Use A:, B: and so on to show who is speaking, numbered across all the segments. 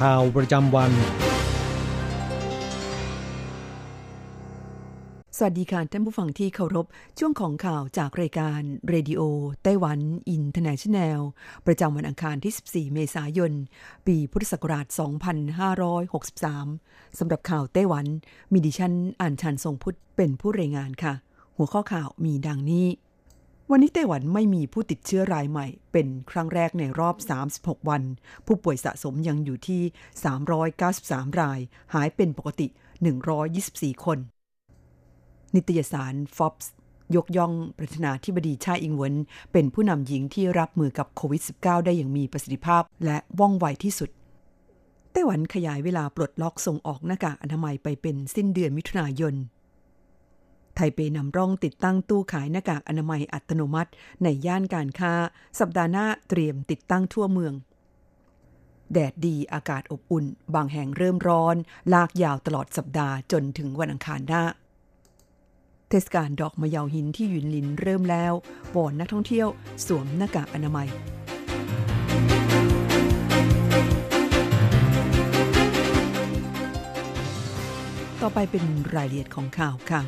A: ข่าวประจำวัน
B: สวัสดีค่ะท่านผู้ฟังที่เคารพ ช่วงของข่าวจากรายการ Radio Taiwan International ประจำวันอังคารที่ 14 เมษายน ปีพุทธศักราช 2563 สำหรับข่าวไต้หวัน มีดิฉันอัญชันทรงพุทธิ์เป็นผู้รายงานค่ะ หัวข้อข่าวมีดังนี้ วันนี้ไต้หวันไม่มีผู้ติดเชื้อรายใหม่ เป็นครั้งแรกในรอบ 36 วัน ผู้ป่วยสะสมยังอยู่ที่ 393 ราย หายเป็นปกติ 124 คน นิตยสาร Forbes ยกย่องประธานาธิบดีชาอิงเวินเป็นผู้นำหญิงที่รับมือกับโควิด -19 ได้อย่างมีประสิทธิภาพและว่องไวที่สุดไต้หวันขยายเวลาปลดล็อกส่งออกหน้ากากอนามัยไปเป็นสิ้นเดือนมิถุนายน ไทเปนำร่องติดตั้งตู้ขายหน้ากากอนามัยอัตโนมัติ ในย่านการค้า สัปดาห์หน้าเตรียมติดตั้งทั่วเมือง แดดดีอากาศอบอุ่น บางแห่งเริ่มร้อน ลากยาวตลอดสัปดาห์จนถึงวันอังคารหน้า เทศกาลดอกมะเยาหินที่ยุนลินเริ่มแล้ววอนนักท่องเที่ยวสวมหน้ากากอนามัยต่อไปเป็นรายละเอียดของข่าวค่ะ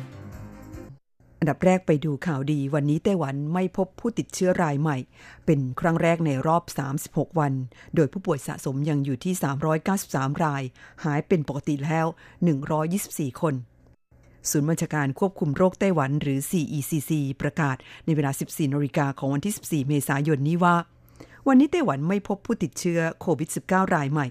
B: อันดับแรกไปดูข่าวดี วันนี้ไต้หวันไม่พบผู้ติดเชื้อรายใหม่ เป็นครั้งแรกในรอบ 36 วัน โดยผู้ป่วยสะสมยังอยู่ที่ 393 ราย หายเป็นปกติแล้ว 124 คนศูนย์บัญชาการควบคุมโรคไต้หวันหรือ CECC ประกาศในเวลา 14นาฬิกาของวันที่ 14 เมษายนนี้ว่า วันนี้ไต้หวันไม่พบผู้ติดเชื้อโควิด -19 รายใหม่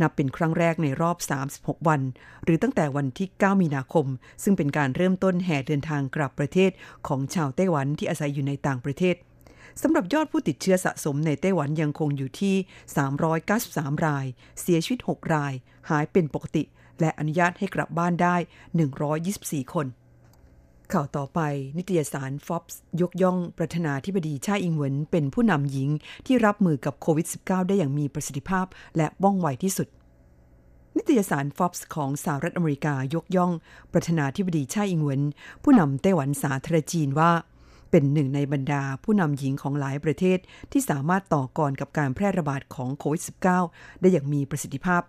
B: นับเป็นครั้งแรกในรอบ 36 วัน หรือตั้งแต่วันที่ 9 มีนาคม ซึ่งเป็นการเริ่มต้นแห่เดินทางกลับประเทศของชาวไต้หวันที่อาศัยอยู่ในต่างประเทศสำหรับยอดผู้ติดเชื้อสะสมในไต้หวันยังคงอยู่ที่ 393 ราย เสียชีวิต 6 ราย หายเป็นปกติ และอนุญาตให้กลับบ้านได้ 124 คน ข่าวต่อไป นิตยสาร Forbes ยกย่องประธานาธิบดีชาอิงเหวินเป็นผู้นำหญิงที่รับมือกับโควิด -19 ได้อย่างมีประสิทธิภาพ และว่องไวที่สุด นิตยสาร Forbes ของสหรัฐอเมริกายกย่อง ประธานาธิบดีชาอิงเหวินผู้นำไต้หวันสาธารณจีนว่า เป็นหนึ่งในบรรดาผู้นำหญิงของหลายประเทศที่สามารถต่อกรกับการแพร่ระบาดของโควิด -19 ได้อย่างมีประสิทธิภาพ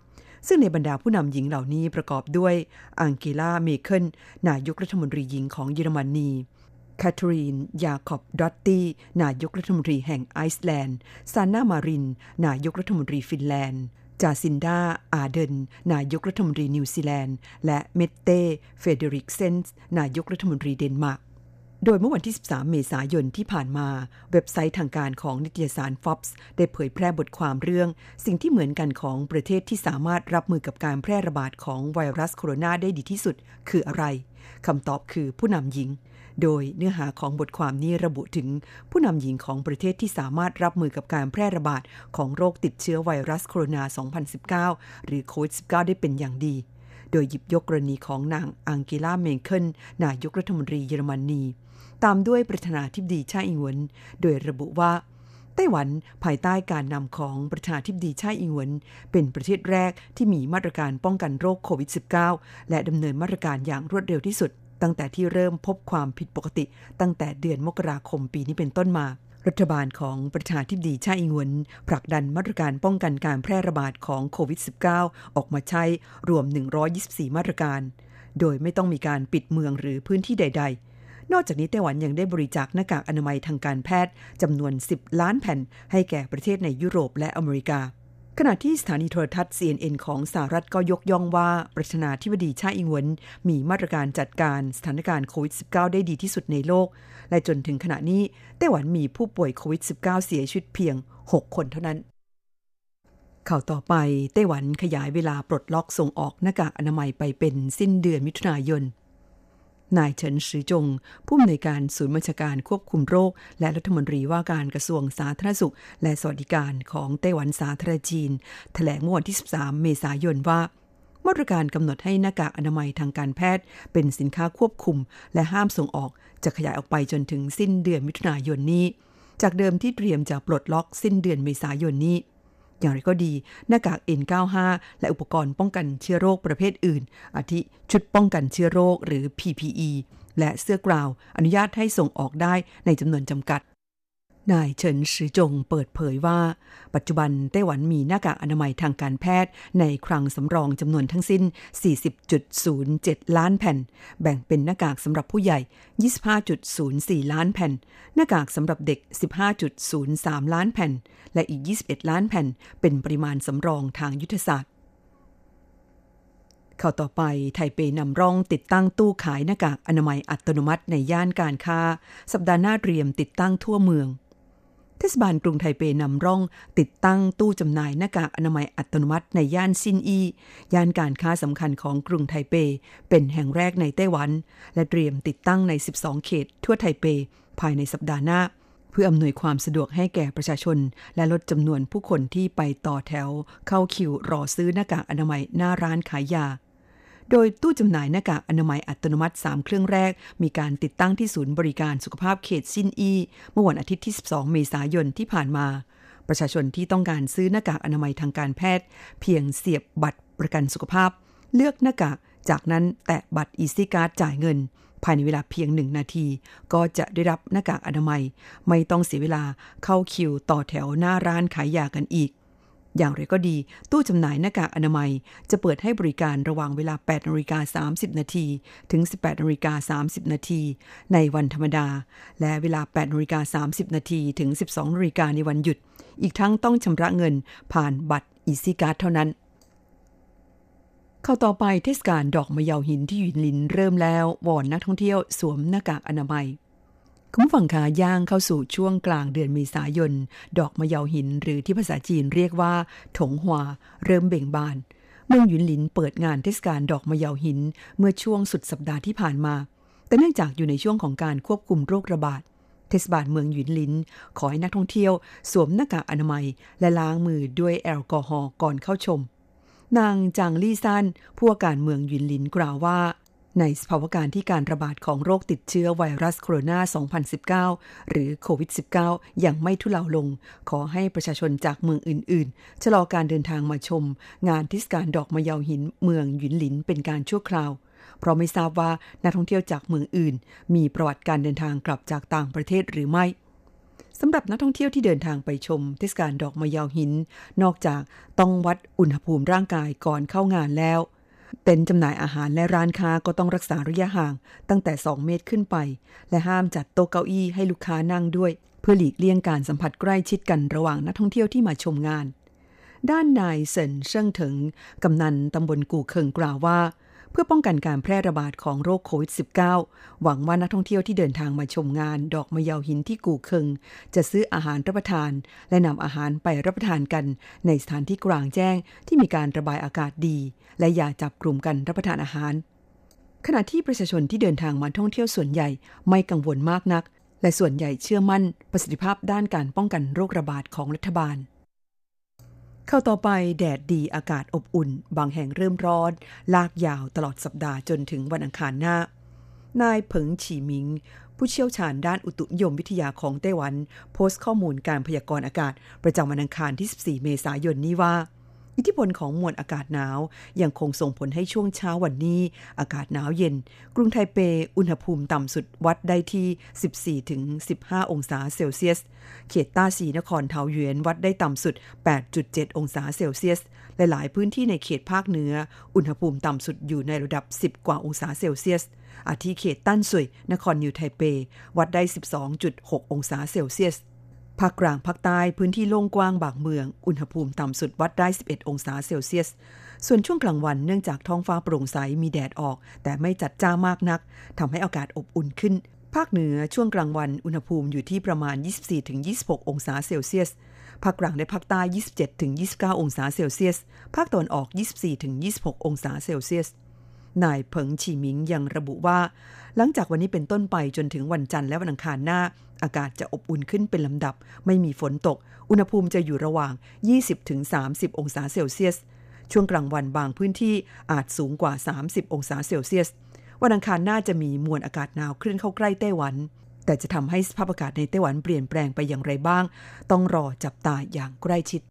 B: ซึ่งในบรรดาผู้นำหญิงเหล่านี้ประกอบด้วยอังเกลาเมเคิลนายกรัฐมนตรีหญิงของเยอรมนีแคทเธอรีน ยาคอบดอตตี้ นายกรัฐมนตรีแห่งไอซ์แลนด์ ซานนามาริน นายกรัฐมนตรีฟินแลนด์ จาซินดา อาร์เดิร์น นายกรัฐมนตรีนิวซีแลนด์ และเมตเต้ เฟรเดริกเซน นายกรัฐมนตรีเดนมาร์ก โดยเมื่อวันที่ 13 เมษายนที่ผ่านมา เว็บไซต์ทางการของนิตยสาร Forbes ได้เผยแพร่บทความเรื่อง สิ่งที่เหมือนกันของประเทศที่สามารถรับมือกับการแพร่ระบาดของไวรัสโคโรนาได้ดีที่สุด คืออะไรคำตอบคือผู้นำหญิง โดยเนื้อหาของบทความนี้ระบุถึง ผู้นำหญิงของประเทศที่สามารถรับมือกับการแพร่ระบาดของโรคติดเชื้อไวรัสโคโรนา 2019 หรือโควิด -19 ได้เป็นอย่างดี โดยหยิบยกกรณีของนางอังเกลาเมเคิลนายกรัฐมนตรีเยอรมนี ตามด้วยประธานาธิบดีชาอิงเหวินโดยระบุว่าไต้หวันภายใต้การนำของประธานาธิบดีชาอิงเหวินเป็นประเทศแรกที่มีมาตรการป้องกันโรคโควิด -19 และดำเนินมาตรการอย่างรวดเร็วที่สุด ตั้งแต่ที่เริ่มพบความผิดปกติ ตั้งแต่เดือนมกราคมปีนี้เป็นต้นมา รัฐบาลของประธานาธิบดีชาอิงเหวินผลักดันมาตรการป้องกันการแพร่ระบาดของโควิด -19 ออกมาใช้รวม 124 มาตรการ โดยไม่ต้องมีการปิดเมืองหรือพื้นที่ใด ๆ นอกจากนี้ไต้หวันยังได้บริจาคหน้ากากอนามัยทางการแพทย์จำนวน 10 ล้านแผ่น ให้แก่ประเทศในยุโรปและอเมริกา ขณะที่สถานีโทรทัศน์ CNN ของสหรัฐก็ยกย่องว่า ประธานาธิบดีชาอิงวนมีมาตรการจัดการสถานการณ์โควิด -19 ได้ดีที่สุดในโลก และจนถึงขณะนี้ไต้หวันมีผู้ป่วยโควิด -19 เสียชีวิตเพียง 6 คนเท่านั้นข่าวต่อไปไต้หวันขยายเวลาปลดล็อกส่งออกหน้ากากอนามัยไปเป็นสิ้นเดือนมิถุนายน นายเฉินซือจง ผู้อำนวยการศูนย์บัญชาการควบคุมโรค และรัฐมนตรีว่าการกระทรวงสาธารณสุข และสวัสดิการของไต้หวันสาธารณจีนแถลงเมื่อวันที่ 13 เมษายนว่ามาตรการกำหนดให้หน้ากากอนามัยทางการแพทย์ เป็นสินค้าควบคุม และห้ามส่งออกจะขยายออกไปจนถึงสิ้นเดือนมิถุนายนนี้ จากเดิมที่เตรียมจะปลดล็อกสิ้นเดือนเมษายนนี้ อย่างไรก็ดี หน้ากาก N95 และอุปกรณ์ป้องกันเชื้อโรคประเภทอื่น อาทิชุดป้องกันเชื้อโรคหรือ PPE และเสื้อกราว อนุญาตให้ส่งออกได้ในจำนวนจำกัด นายเฉินซือจงเปิดเผยว่า ปัจจุบันไต้หวันมีหน้ากากอนามัยทางการแพทย์ในคลังสำรองจำนวนทั้งสิ้น 40.07 ล้านแผ่น แบ่งเป็นหน้ากากสำหรับผู้ใหญ่ 25.04 ล้านแผ่น หน้ากากสำหรับเด็ก 15.03 ล้านแผ่น และอีก 21 ล้านแผ่น เป็นปริมาณสำรองทางยุทธศาสตร์ข่าวต่อไปไทเปนำร่องติดตั้งตู้ขายหน้ากากอนามัยอัตโนมัติในย่านการค้า สัปดาห์หน้าเตรียมติดตั้งทั่วเมือง เทศบาลกรุงไทเปนำร่อง ติดตั้งตู้จำหน่ายหน้ากากอนามัยอัตโนมัติในย่านซินอี ย่านการค้าสำคัญของกรุงไทเป เป็นแห่งแรกในไต้หวัน และเตรียมติดตั้งใน 12 เขต ทั่วไทเป ภายในสัปดาห์หน้า เพื่ออำนวยความสะดวกให้แก่ประชาชน และลดจำนวนผู้คนที่ไปต่อแถว เข้าคิวรอซื้อหน้ากากอนามัยหน้าร้านขายยา โดยตู้จำหน่ายหน้ากากอนามัยอัตโนมัติ 3 เครื่องแรก มีการติดตั้งที่ศูนย์บริการสุขภาพเขตซินอี เมื่อวันอาทิตย์ที่ 12 เมษายนที่ผ่านมา ประชาชนที่ต้องการซื้อหน้ากากอนามัยทางการแพทย์ เพียงเสียบบัตรประกันสุขภาพ เลือกหน้ากากจากนั้นแตะบัตร EasyCard จ่ายเงิน ภายในเวลาเพียงหนึ่งนาที ก็จะได้รับหน้ากากอนามัย ไม่ต้องเสียเวลาเข้าคิวต่อแถวหน้าร้านขายยากันอีก อย่างไรก็ดี ตู้จำหน่ายหน้ากากอนามัย จะเปิดให้บริการระหว่างเวลา 8นาฬิกา30 นาที ถึง 18นาฬิกา30 นาที ในวันธรรมดา และเวลา 8นาฬิกา30 นาทีถึง 12นาฬิกาในวันหยุด อีกทั้งต้องชำระเงินผ่านบัตรอีซีการ์ดเท่านั้น เข้าต่อไปเทศกาลดอกมะเยาหินที่หยินลินเริ่มแล้ววอนนักท่องเที่ยวสวมหน้ากากอนามัย คุณฝั่งขาย่างเข้าสู่ช่วงกลางเดือนเมษายน ดอกมะเยาหินหรือที่ภาษาจีนเรียกว่า ถงหวเริ่มเบ่งบาน เมืองหยุนหลินเปิดงานเทศกาลดอกมะเยาหิน เมื่อช่วงสุดสัปดาห์ที่ผ่านมา แต่เนื่องจากอยู่ในช่วงของการควบคุมโรคระบาด เทศบาลเมืองหยุนหลิน ขอให้นักท่องเที่ยว สวมหน้ากากอนามัย และล้างมือด้วยแอลกอฮอล์ก่อนเข้าชมนางจางลี่ซันผู้ว่าการเมืองหยุนหลินกล่าวว่า ในสภาวะการที่การระบาดของโรคติดเชื้อไวรัสโคโรนา 2019 หรือโควิด -19 ยังไม่ทุเลาลง ขอให้ประชาชนจากเมืองอื่น ๆ ชะลอการเดินทางมาชม งานทิศการดอกมะเยาหินเมืองหยุนหลินเป็นการชั่วคราว เพราะไม่ทราบว่านักท่องเที่ยวจากเมืองอื่น มีประวัติการเดินทางกลับจากต่างประเทศหรือไม่สำหรับนักท่องเที่ยวที่เดินทางไปชมเทศกาลดอกมะเยาวหิน นอกจากต้องวัดอุณหภูมิร่างกายก่อนเข้างานแล้ว เต็นท์จำหน่ายอาหารและร้านค้าก็ต้องรักษาระยะห่างตั้งแต่ 2 เมตรขึ้นไป และห้ามจัดโต๊ะเก้าอี้ให้ลูกค้านั่งด้วย เพื่อหลีกเลี่ยงการสัมผัสใกล้ชิดกันระหว่างนักท่องเที่ยวที่มาชมงาน ด้านนายเซินเชิงถึงกำนันตำบลกู่เคิงกล่าวว่า เพื่อป้องกันการแพร่ระบาดของโรคโควิด -19 หวังว่านักท่องเที่ยวที่เดินทางมาชมงาน ดอกมะเยาหินที่กูเคิง จะซื้ออาหารรับประทาน และนำอาหารไปรับประทานกัน ในสถานที่กลางแจ้งที่มีการระบายอากาศดี และอย่าจับกลุ่มกันรับประทานอาหาร ขณะที่ประชาชนที่เดินทางมาท่องเที่ยวส่วนใหญ่ไม่กังวลมากนัก และส่วนใหญ่เชื่อมั่นประสิทธิภาพด้านการป้องกันโรคระบาดของรัฐบาล เข้าต่อไปแดดดีอากาศอบอุ่น บางแห่งเริ่มร้อน ลากยาวตลอดสัปดาห์จนถึงวันอังคารหน้า นายเผิงฉีหมิง ผู้เชี่ยวชาญด้านอุตุนิยมวิทยาของไต้หวัน โพสต์ข้อมูลการพยากรณ์อากาศ ประจำวันอังคารที่ 14 เมษายนนี้ว่า อิทธิพลของมวลอากาศหนาวยังคงส่งผลให้ช่วงเช้าวันนี้ อากาศหนาวเย็น กรุงไทเปอุณหภูมิต่ำสุดวัดได้ที่ 14-15 องศาเซลเซียส เขตต้าซีนครเทาเยวนวัดได้ต่ำสุด 8.7 องศาเซลเซียสหลายพื้นที่ในเขตภาคเหนือ อุณหภูมิต่ำสุดอยู่ในระดับ 10 กว่าองศาเซลเซียสอาทิเขตตั้นสุ่ยนครนิวไทเป วัดได้ 12.6 องศาเซลเซียส ภาคกลางภาคใต้พื้นที่โล่งกว้างบางเมือง อุณหภูมิต่ำสุดวัดได้ 11 องศาเซลเซียส ส่วนช่วงกลางวันเนื่องจากท้องฟ้าโปร่งใสมีแดดออก แต่ไม่จัดจ้ามากนักทำให้อากาศอบอุ่นขึ้น ภาคเหนือช่วงกลางวันอุณหภูมิอยู่ที่ประมาณ 24-26 องศาเซลเซียสภาคกลางและภาคใต้ 27-29 องศาเซลเซียส ภาคตะวันออก 24-26 องศาเซลเซียสนายเผิงฉีหมิงยังระบุว่า หลังจากวันนี้เป็นต้นไปจนถึงวันจันทร์และวันอังคารหน้า อากาศจะอบอุ่นขึ้นเป็นลำดับ ไม่มีฝนตก อุณหภูมิจะอยู่ระหว่าง 20-30 องศาเซลเซียส ช่วงกลางวันบางพื้นที่อาจสูงกว่า 30 องศาเซลเซียส วันอังคารหน้าจะมีมวลอากาศหนาวเคลื่อนเข้าใกล้ไต้หวัน แต่จะทำให้สภาพอากาศในไต้หวันเปลี่ยนแปลงไปอย่างไรบ้าง ต้องรอจับตาอย่างใกล้ชิด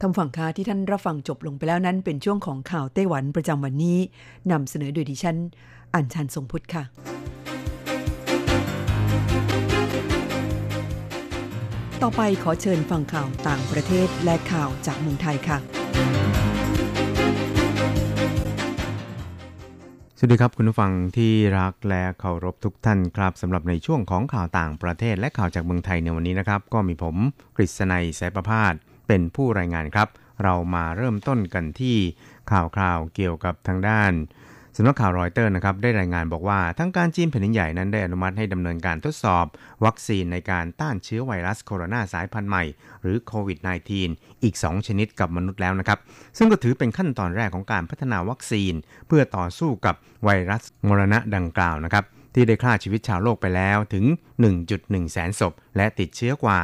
B: ทำฝั่งค้าที่ท่านรับฟังจบลงไปแล้วนั้นเป็นช่วงของข่าวไต้หวันประจำวันนี้นำเสนอโดยดิฉันอัญชันทรงพุทธค่ะ ต่อไปขอเชิญฟังข่าวต่างประเทศและข่าวจากเมืองไทยค่ะ
C: สวัสดีครับคุณผู้ฟังที่รักและเคารพทุกท่านครับสำหรับในช่วงของข่าวต่างประเทศและข่าวจากเมืองไทยในวันนี้นะครับ ก็มีผมกฤษณัยสายประพาสเป็นผู้รายงานครับ เรามาเริ่มต้นกันที่ข่าวคราวเกี่ยวกับทางด้าน สำนักข่าวรอยเตอร์นะครับได้รายงานบอกว่าทางการจีนแผ่นใหญ่นั้นได้อนุมัติให้ดำเนินการทดสอบ วัคซีนในการต้านเชื้อไวรัสโคโรนาสายพันธุ์ใหม่ หรือโควิด -19 อีก 2 ชนิดกับมนุษย์แล้วนะครับ ซึ่งก็ถือเป็นขั้นตอนแรกของการพัฒนาวัคซีน เพื่อต่อสู้กับไวรัสมรณะดังกล่าวนะครับที่ได้ฆ่าชีวิตชาวโลกไปแล้วถึง 1.1 แสนศพ และติดเชื้อกว่า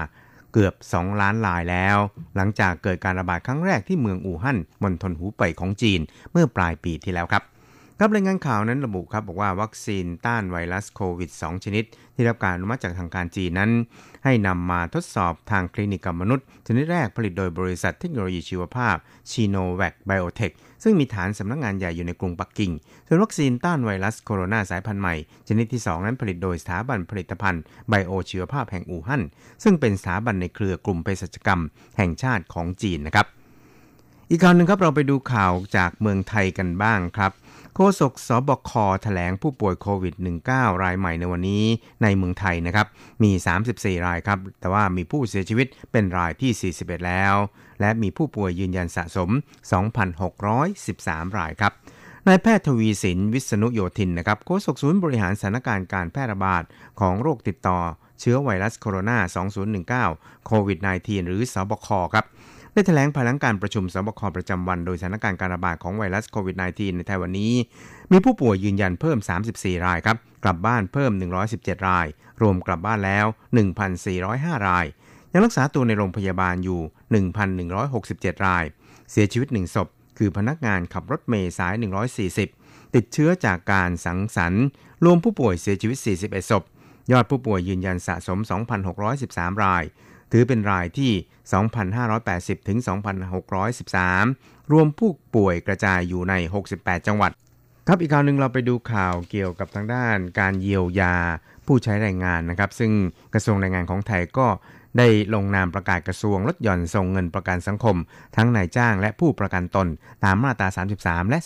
C: เกือบ 2 ล้านรายแล้ว หลังจากเกิดการระบาดครั้งแรกที่เมืองอู่ฮั่นมณฑลหูเป่ยของจีนเมื่อปลายปีที่แล้วครับ ครับรายงานข่าวนั้นระบุครับบอกว่าวัคซีนต้านไวรัสโควิด 2 ชนิด ที่รับการอนุมัติจากทางการจีนนั้น ให้นำมาทดสอบทางคลินิกกับมนุษย์ ชนิดแรกผลิตโดยบริษัทเทคโนโลยีชีวภาพชีโนแวคไบโอเทคซึ่งมีฐานสำนักงงานใหญ่อยู่ในกรุงปักกิ่ง ส่วนวัคซีนต้านไวรัสโคโรนาสายพันธุ์ใหม่ ชนิดที่ 2 นั้นผลิตโดยสถาบันผลิตภัณฑ์ไบโอชีวภาพแห่งอู่ฮั่นซึ่งเป็นสถาบันในเครือกลุ่มเภสัชกรรม แห่งชาติของจีนนะครับอีกข่าวหนึ่งครับเราไปดูข่าวจากเมืองไทยกันบ้างครับ โฆษกสบคแถลงผู้ป่วยโควิด -19 รายใหม่ในวันนี้ในเมืองไทยนะครับ มี 34 รายครับ แต่ว่ามีผู้เสียชีวิตเป็นรายที่ 41 แล้ว และมีผู้ป่วยยืนยันสะสม 2,613 รายครับนายแพทย์ทวีสินวิษณุโยธินนะครับโฆษกศูนย์บริหารสถานการณ์การแพร่ระบาดของโรคติดต่อเชื้อไวรัสโคโรนา 2019 โควิด -19 หรือสบคครับ ได้แถลงภายหลังการประชุมสบคประจำวันโดยสถานการณ์การระบาดของไวรัสโควิด -19 ในไทยวันนี้ มีผู้ป่วยยืนยันเพิ่ม 34 รายครับ กลับบ้านเพิ่ม 117 ราย รวมกลับบ้านแล้ว 1,405 ราย ยังรักษาตัวในโรงพยาบาลอยู่ 1,167 ราย เสียชีวิต 1 ศพ คือพนักงานขับรถเมย์สาย 140 ติดเชื้อจากการสังสรรค์ รวมผู้ป่วยเสียชีวิต 41 ศพ ยอดผู้ป่วยยืนยันสะสม 2,613 ราย ถือเป็นรายที่ 2,580 ถึง 2,613 รวมผู้ป่วยกระจายอยู่ใน 68 จังหวัด ครับอีกข่าวหนึ่งเราไปดูข่าวเกี่ยวกับทางด้านการเยียวยาผู้ใช้แรงงานนะครับ ซึ่งกระทรวงแรงงานของไทยก็ได้ลงนามประกาศกระทรวงลดหย่อนส่งเงินประกันสังคม ทั้งนายจ้างและผู้ประกันตน ตามมาตรา 33 และ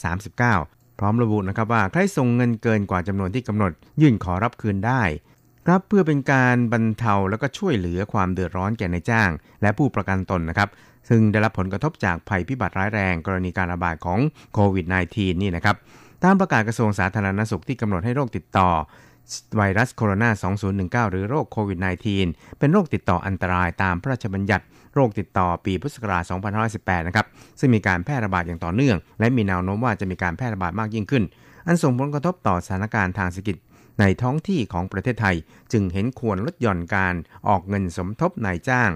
C: 39 พร้อมระบุนะครับว่าใครส่งเงินเกินกว่าจำนวนที่กำหนด ยื่นขอรับคืนได้ ครับเพื่อเป็นการบรรเทาแล้วก็ช่วยเหลือความเดือดร้อนแก่นายจ้าง และผู้ประกันตนนะครับ ซึ่งได้รับผลกระทบจากภัยพิบัติร้ายแรง กรณีการระบาดของโควิด -19 นี่นะครับ ตามประกาศกระทรวงสาธารณสุขที่กำหนดให้โรคติดต่อไวรัสโคโรนา 2019 หรือโรคโควิด -19 เป็นโรคติดต่ออันตรายตามพระราชบัญญัติโรคติดต่อปีพุทธศักราช2518 นะครับ ซึ่งมีการแพร่ระบาดอย่างต่อเนื่อง และมีแนวโน้มว่าจะมีการแพร่ระบาดมากยิ่งขึ้น อันส่งผลกระทบต่อสถานการณ์ทางเศรษฐกิจ ในท้องที่ของประเทศไทย จึงเห็นควรลดหย่อนการออกเงินสมทบนายจ้าง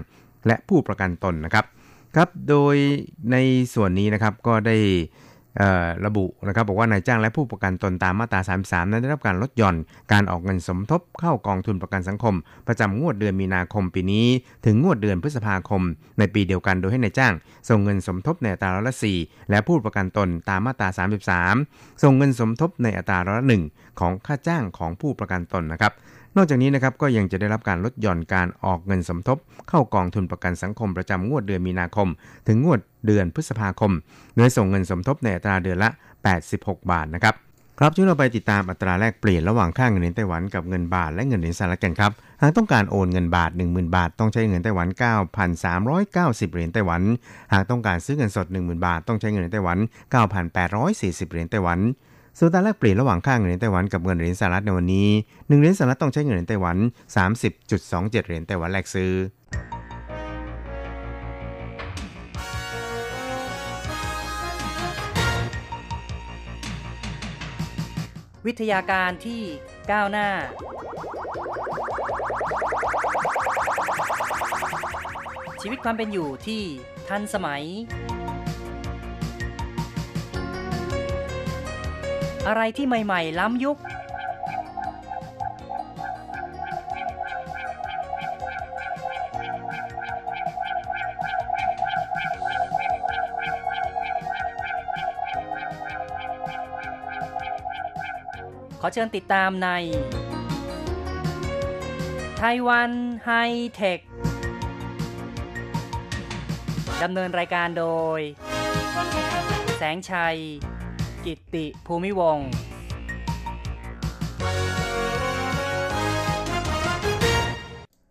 C: และผู้ประกันตนนะครับครับ โดยในส่วนนี้นะครับก็ได้ ระบุนะครับบอกว่านายจ้างและผู้ประกันตนตามมาตรา 33 นั้นได้รับการลดหย่อน การออกเงินสมทบเข้ากองทุนประกันสังคม ประจำงวดเดือนมีนาคมปีนี้ ถึงงวดเดือนพฤษภาคม ในปีเดียวกันโดยให้นายจ้าง ส่งเงินสมทบในอัตราร้อยละ 4 และผู้ประกันตนตามมาตรา 33 ส่งเงินสมทบในอัตราร้อยละ 1 ของค่าจ้างของผู้ประกันตนนะครับ นอกจากนี้นะครับก็ยังจะได้รับการลดหย่อนการออกเงินสมทบ เข้ากองทุนประกันสังคมประจำงวดเดือนมีนาคม ถึงงวดเดือนพฤษภาคมโดยส่งเงินสมทบในอัตราเดือนละ 86 บาทนะครับครับช่วยเราไปติดตามอัตราแลกเปลี่ยนระหว่างค่าเงินเหรียญไต้หวันกับเงินบาทและเงินเหรียญสหรัฐกันครับ หากต้องการโอนเงินบาท 10,000 บาท ต้องใช้เงินไต้หวัน 9,390 เหรียญไต้หวัน หากต้องการซื้อเงินสด 10,000 บาท ต้องใช้เงินไต้หวัน 9,840 เหรียญไต้หวัน ส่วนตารแลกเปลี่ยนระหว่างค่าเงินเหรียญไต้หวันกับเงินเหรียญสหรัฐในวันนี้ 1 เหรียญสหรัฐต้องใช้เงินเหรียญไต้หวัน 30.27 เหรียญไต้หวันแลกซื้อ
D: วิทยาการที่ก้าวหน้า ชีวิตความเป็นอยู่ที่ทันสมัย อะไรที่ใหม่ ๆ ล้ำยุค ขอเชิญติดตามในไต้หวันไฮเทคดำเนินรายการโดย แสงชัย กิตติภูมิวงศ์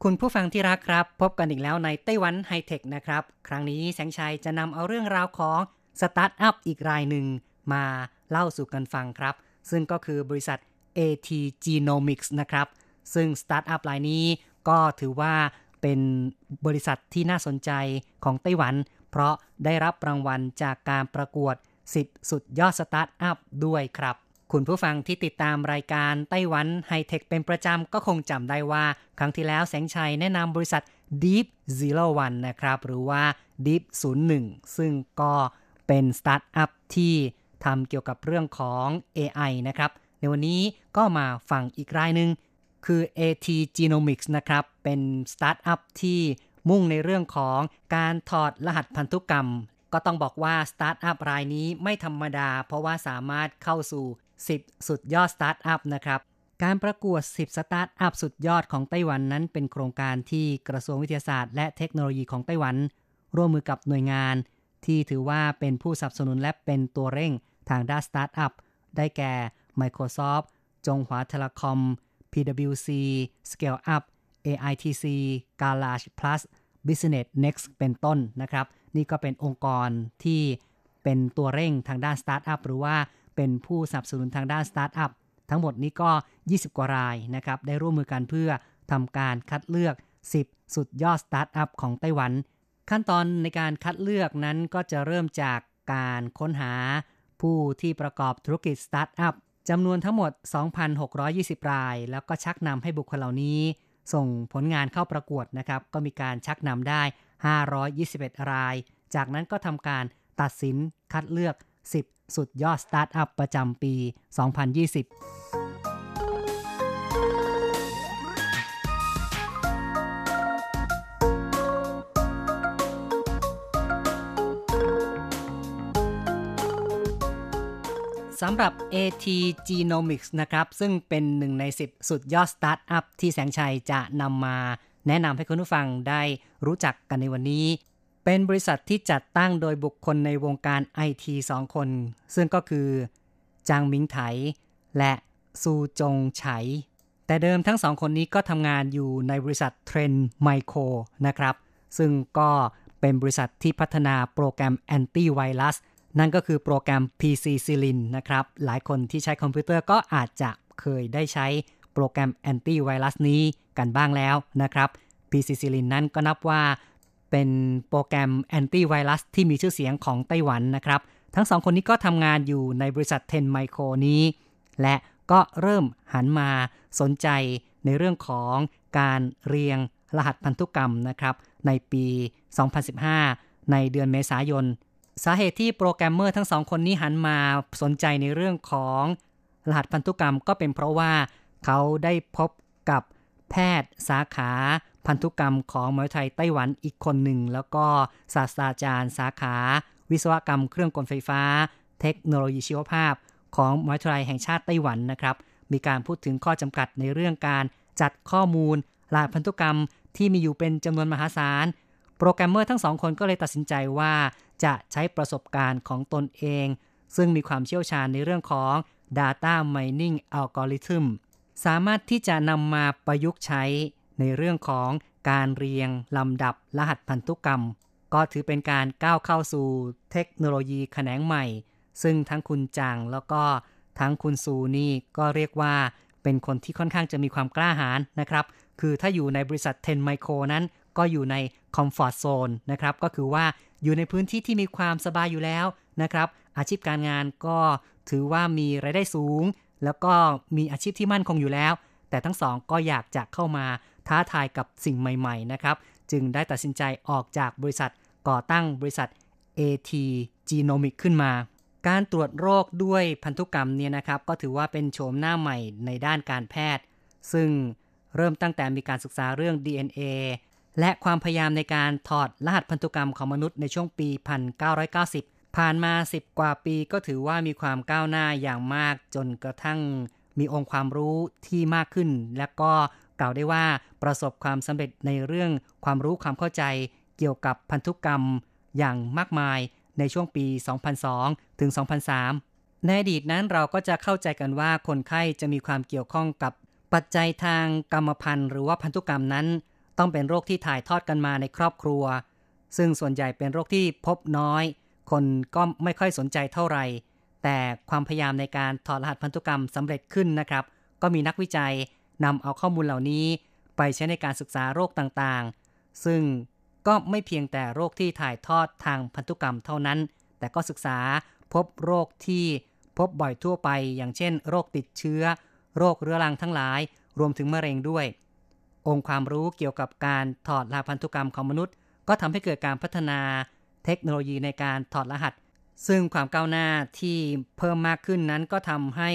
D: คุณผู้ฟังที่รักครับ พบกันอีกแล้วในไต้หวันไฮเทคนะครับ ครั้งนี้แสงชัยจะนำเอาเรื่องราวของสตาร์ทอัพอีกรายหนึ่งมาเล่าสู่กันฟังครับ ซึ่งก็คือบริษัท Atgenomix นะครับ ซึ่งสตาร์ทอัพรายนี้ก็ถือว่าเป็นบริษัทที่น่าสนใจของไต้หวัน เพราะได้รับรางวัลจากการประกวด 10 สุดยอดสตาร์ทอัพด้วยครับ คุณผู้ฟังที่ติดตามรายการไต้หวันไฮเทคเป็นประจำก็คงจำได้ว่า ครั้งที่แล้วแสงชัยแนะนำบริษัท Deep Zero One นะครับ หรือว่า Deep 01 ซึ่งก็เป็นสตาร์ทอัพที่ทำเกี่ยวกับเรื่องของ AI นะครับ ในวันนี้ก็มาฟังอีกรายหนึ่งคือ Atgenomix นะครับ เป็นสตาร์ทอัพที่มุ่งในเรื่องของการถอดรหัสพันธุกรรม ก็ต้องบอกว่าสตาร์ทอัพรายนี้ไม่ธรรมดา เพราะว่าสามารถเข้าสู่ 10 สุดยอดสตาร์ทอัพนะครับการประกวด 10 สตาร์ทอัพสุดยอดของไต้หวันนั้น เป็นโครงการที่กระทรวงวิทยาศาสตร์และเทคโนโลยีของไต้หวัน ร่วมมือกับหน่วยงาน ที่ถือว่าเป็นผู้สนับสนุนและเป็นตัวเร่งทางด้านสตาร์ทอัพได้แก่ Microsoft จงหวา Telecom PwC Scale Up AITC Garage Plus Business Next เป็นต้นนะครับ นี่ก็เป็นองค์กรที่เป็นตัวเร่งทางด้านสตาร์ทอัพหรือว่าเป็นผู้สนับสนุนทางด้านสตาร์ทอัพทั้งหมดนี้ก็ 20 กว่ารายนะครับ ได้ร่วมมือกันเพื่อทำการคัดเลือก 10 สุดยอดสตาร์ทอัพของไต้หวัน ขั้นตอนในการคัดเลือกนั้นก็จะเริ่มจากการค้นหาผู้ที่ประกอบธุรกิจสตาร์ทอัพจำนวนทั้งหมด 2,620 ราย แล้วก็ชักนำให้บุคคลเหล่านี้ ส่งผลงานเข้าประกวดนะครับ ก็มีการชักนำได้ 521 ราย จากนั้นก็ทำการตัดสินคัดเลือก 10 สุดยอดสตาร์ทอัพประจำปี 2020สำหรับ AT Genomics นะครับ ซึ่งเป็นหนึ่งใน 10 สุดยอดสตาร์ทอัพที่แสงชัยจะนำมา แนะนำให้คุณผู้ฟังได้รู้จักกันในวันนี้ เป็นบริษัทที่จัดตั้งโดยบุคคลในวงการไอทีสองคน ซึ่งก็คือจางมิงไถ และซูจงไฉ แต่เดิมทั้งสองคนนี้ก็ทำงานอยู่ในบริษัทเทรนไมโครนะครับ ซึ่งก็เป็นบริษัทที่พัฒนาโปรแกรมแอนตี้ไวรัสนั่นก็คือโปรแกรม PC c i l i n นะครับ หลายคนที่ใช้คอมพิวเตอร์ก็อาจจะเคยได้ใช้ โปรแกรมแอนตี้ไวรัสนี้กันบ้างแล้วนะครับ PC c i l i n นั้นก็นับว่าเป็นโปรแกรมแอนตี้ไวรัสที่มีชื่อเสียงของไต้หวันนะครับ ทั้งสองคนนี้ก็ทำงานอยู่ในบริษัท Trend Micro นี้ และก็เริ่มหันมาสนใจในเรื่องของการเรียงรหัสพันธุกรรมนะครับ ในปี 2015 ในเดือนเมษายน สาเหตุที่โปรแกรมเมอร์ทั้งสองคนนี้หันมาสนใจในเรื่องของรหัสพันธุกรรมก็เป็นเพราะว่า เขาได้พบกับแพทย์สาขาพันธุกรรมของมหาวิทยาลัยไต้หวันอีกคนหนึ่ง แล้วก็ศาสตราจารย์สาขา วิศวกรรมเครื่องกลไฟฟ้า เทคโนโลยีชีวภาพ ของมหาวิทยาลัยแห่งชาติไต้หวันนะครับ มีการพูดถึงข้อจำกัดในเรื่องการจัดข้อมูลรหัสพันธุกรรมที่มีอยู่เป็นจำนวนมหาศาล โปรแกรมเมอร์ทั้งสองคนก็เลยตัดสินใจว่าจะใช้ประสบการณ์ของตนเอง ซึ่งมีความเชี่ยวชาญในเรื่องของ Data Mining Algorithm สามารถที่จะนำมาประยุกต์ใช้ในเรื่องของการเรียงลำดับรหัสพันธุกรรม ก็ถือเป็นการก้าวเข้าสู่เทคโนโลยีแขนงใหม่ ซึ่งทั้งคุณจางแล้วก็ทั้งคุณซูนี่ก็เรียกว่าเป็นคนที่ค่อนข้างจะมีความกล้าหาญนะครับ คือถ้าอยู่ในบริษัท10ไมโครนั้น ก็อยู่ในคอมฟอร์ทโซนนะครับ ก็คือว่าอยู่ในพื้นที่ที่มีความสบายอยู่แล้วนะครับ อาชีพการงานก็ถือว่ามีรายได้สูง แล้วก็มีอาชีพที่มั่นคงอยู่แล้ว แต่ทั้งสองก็อยากจะเข้ามาท้าทายกับสิ่งใหม่ ๆ นะครับ จึงได้ตัดสินใจออกจากบริษัทก่อตั้งบริษัท AT Genomic ขึ้นมา การตรวจโรคด้วยพันธุกรรมเนี่ยนะครับ ก็ถือว่าเป็นโฉมหน้าใหม่ในด้านการแพทย์ ซึ่งเริ่มตั้งแต่มีการศึกษาเรื่อง DNA และความพยายามในการถอดรหัสพันธุกรรมของมนุษย์ในช่วงปี 1990 ผ่านมา10กว่าปีก็ถือว่ามีความก้าวหน้าอย่างมากจนกระทั่งมีองค์ความรู้ที่มากขึ้น และก็กล่าวได้ว่าประสบความสำเร็จในเรื่องความรู้ความเข้าใจเกี่ยวกับพันธุกรรมอย่างมากมายในช่วงปี 2002 ถึง 2003 ในอดีตนั้นเราก็จะเข้าใจกันว่าคนไข้จะมีความเกี่ยวข้องกับปัจจัยทางกรรมพันธุ์หรือว่าพันธุกรรมนั้น ต้องเป็นโรคที่ถ่ายทอดกันมาในครอบครัว ซึ่งส่วนใหญ่เป็นโรคที่พบน้อย คนก็ไม่ค่อยสนใจเท่าไหร่ แต่ความพยายามในการถอดรหัสพันธุกรรมสำเร็จขึ้นนะครับ ก็มีนักวิจัยนำเอาข้อมูลเหล่านี้ ไปใช้ในการศึกษาโรคต่างๆ ซึ่งก็ไม่เพียงแต่โรคที่ถ่ายทอดทางพันธุกรรมเท่านั้น แต่ก็ศึกษาพบโรคที่พบบ่อยทั่วไป อย่างเช่น โรคติดเชื้อ โรคเรื้อรังทั้งหลาย รวมถึงมะเร็งด้วย องค์ความรู้เกี่ยวกับการถอดรหัสพันธุกรรมของมนุษย์ ก็ทำให้เกิดการพัฒนา เทคโนโลยีในการถอดรหัส ซึ่งความก้าวหน้าที่เพิ่มมากขึ้นนั้นก็ทำให้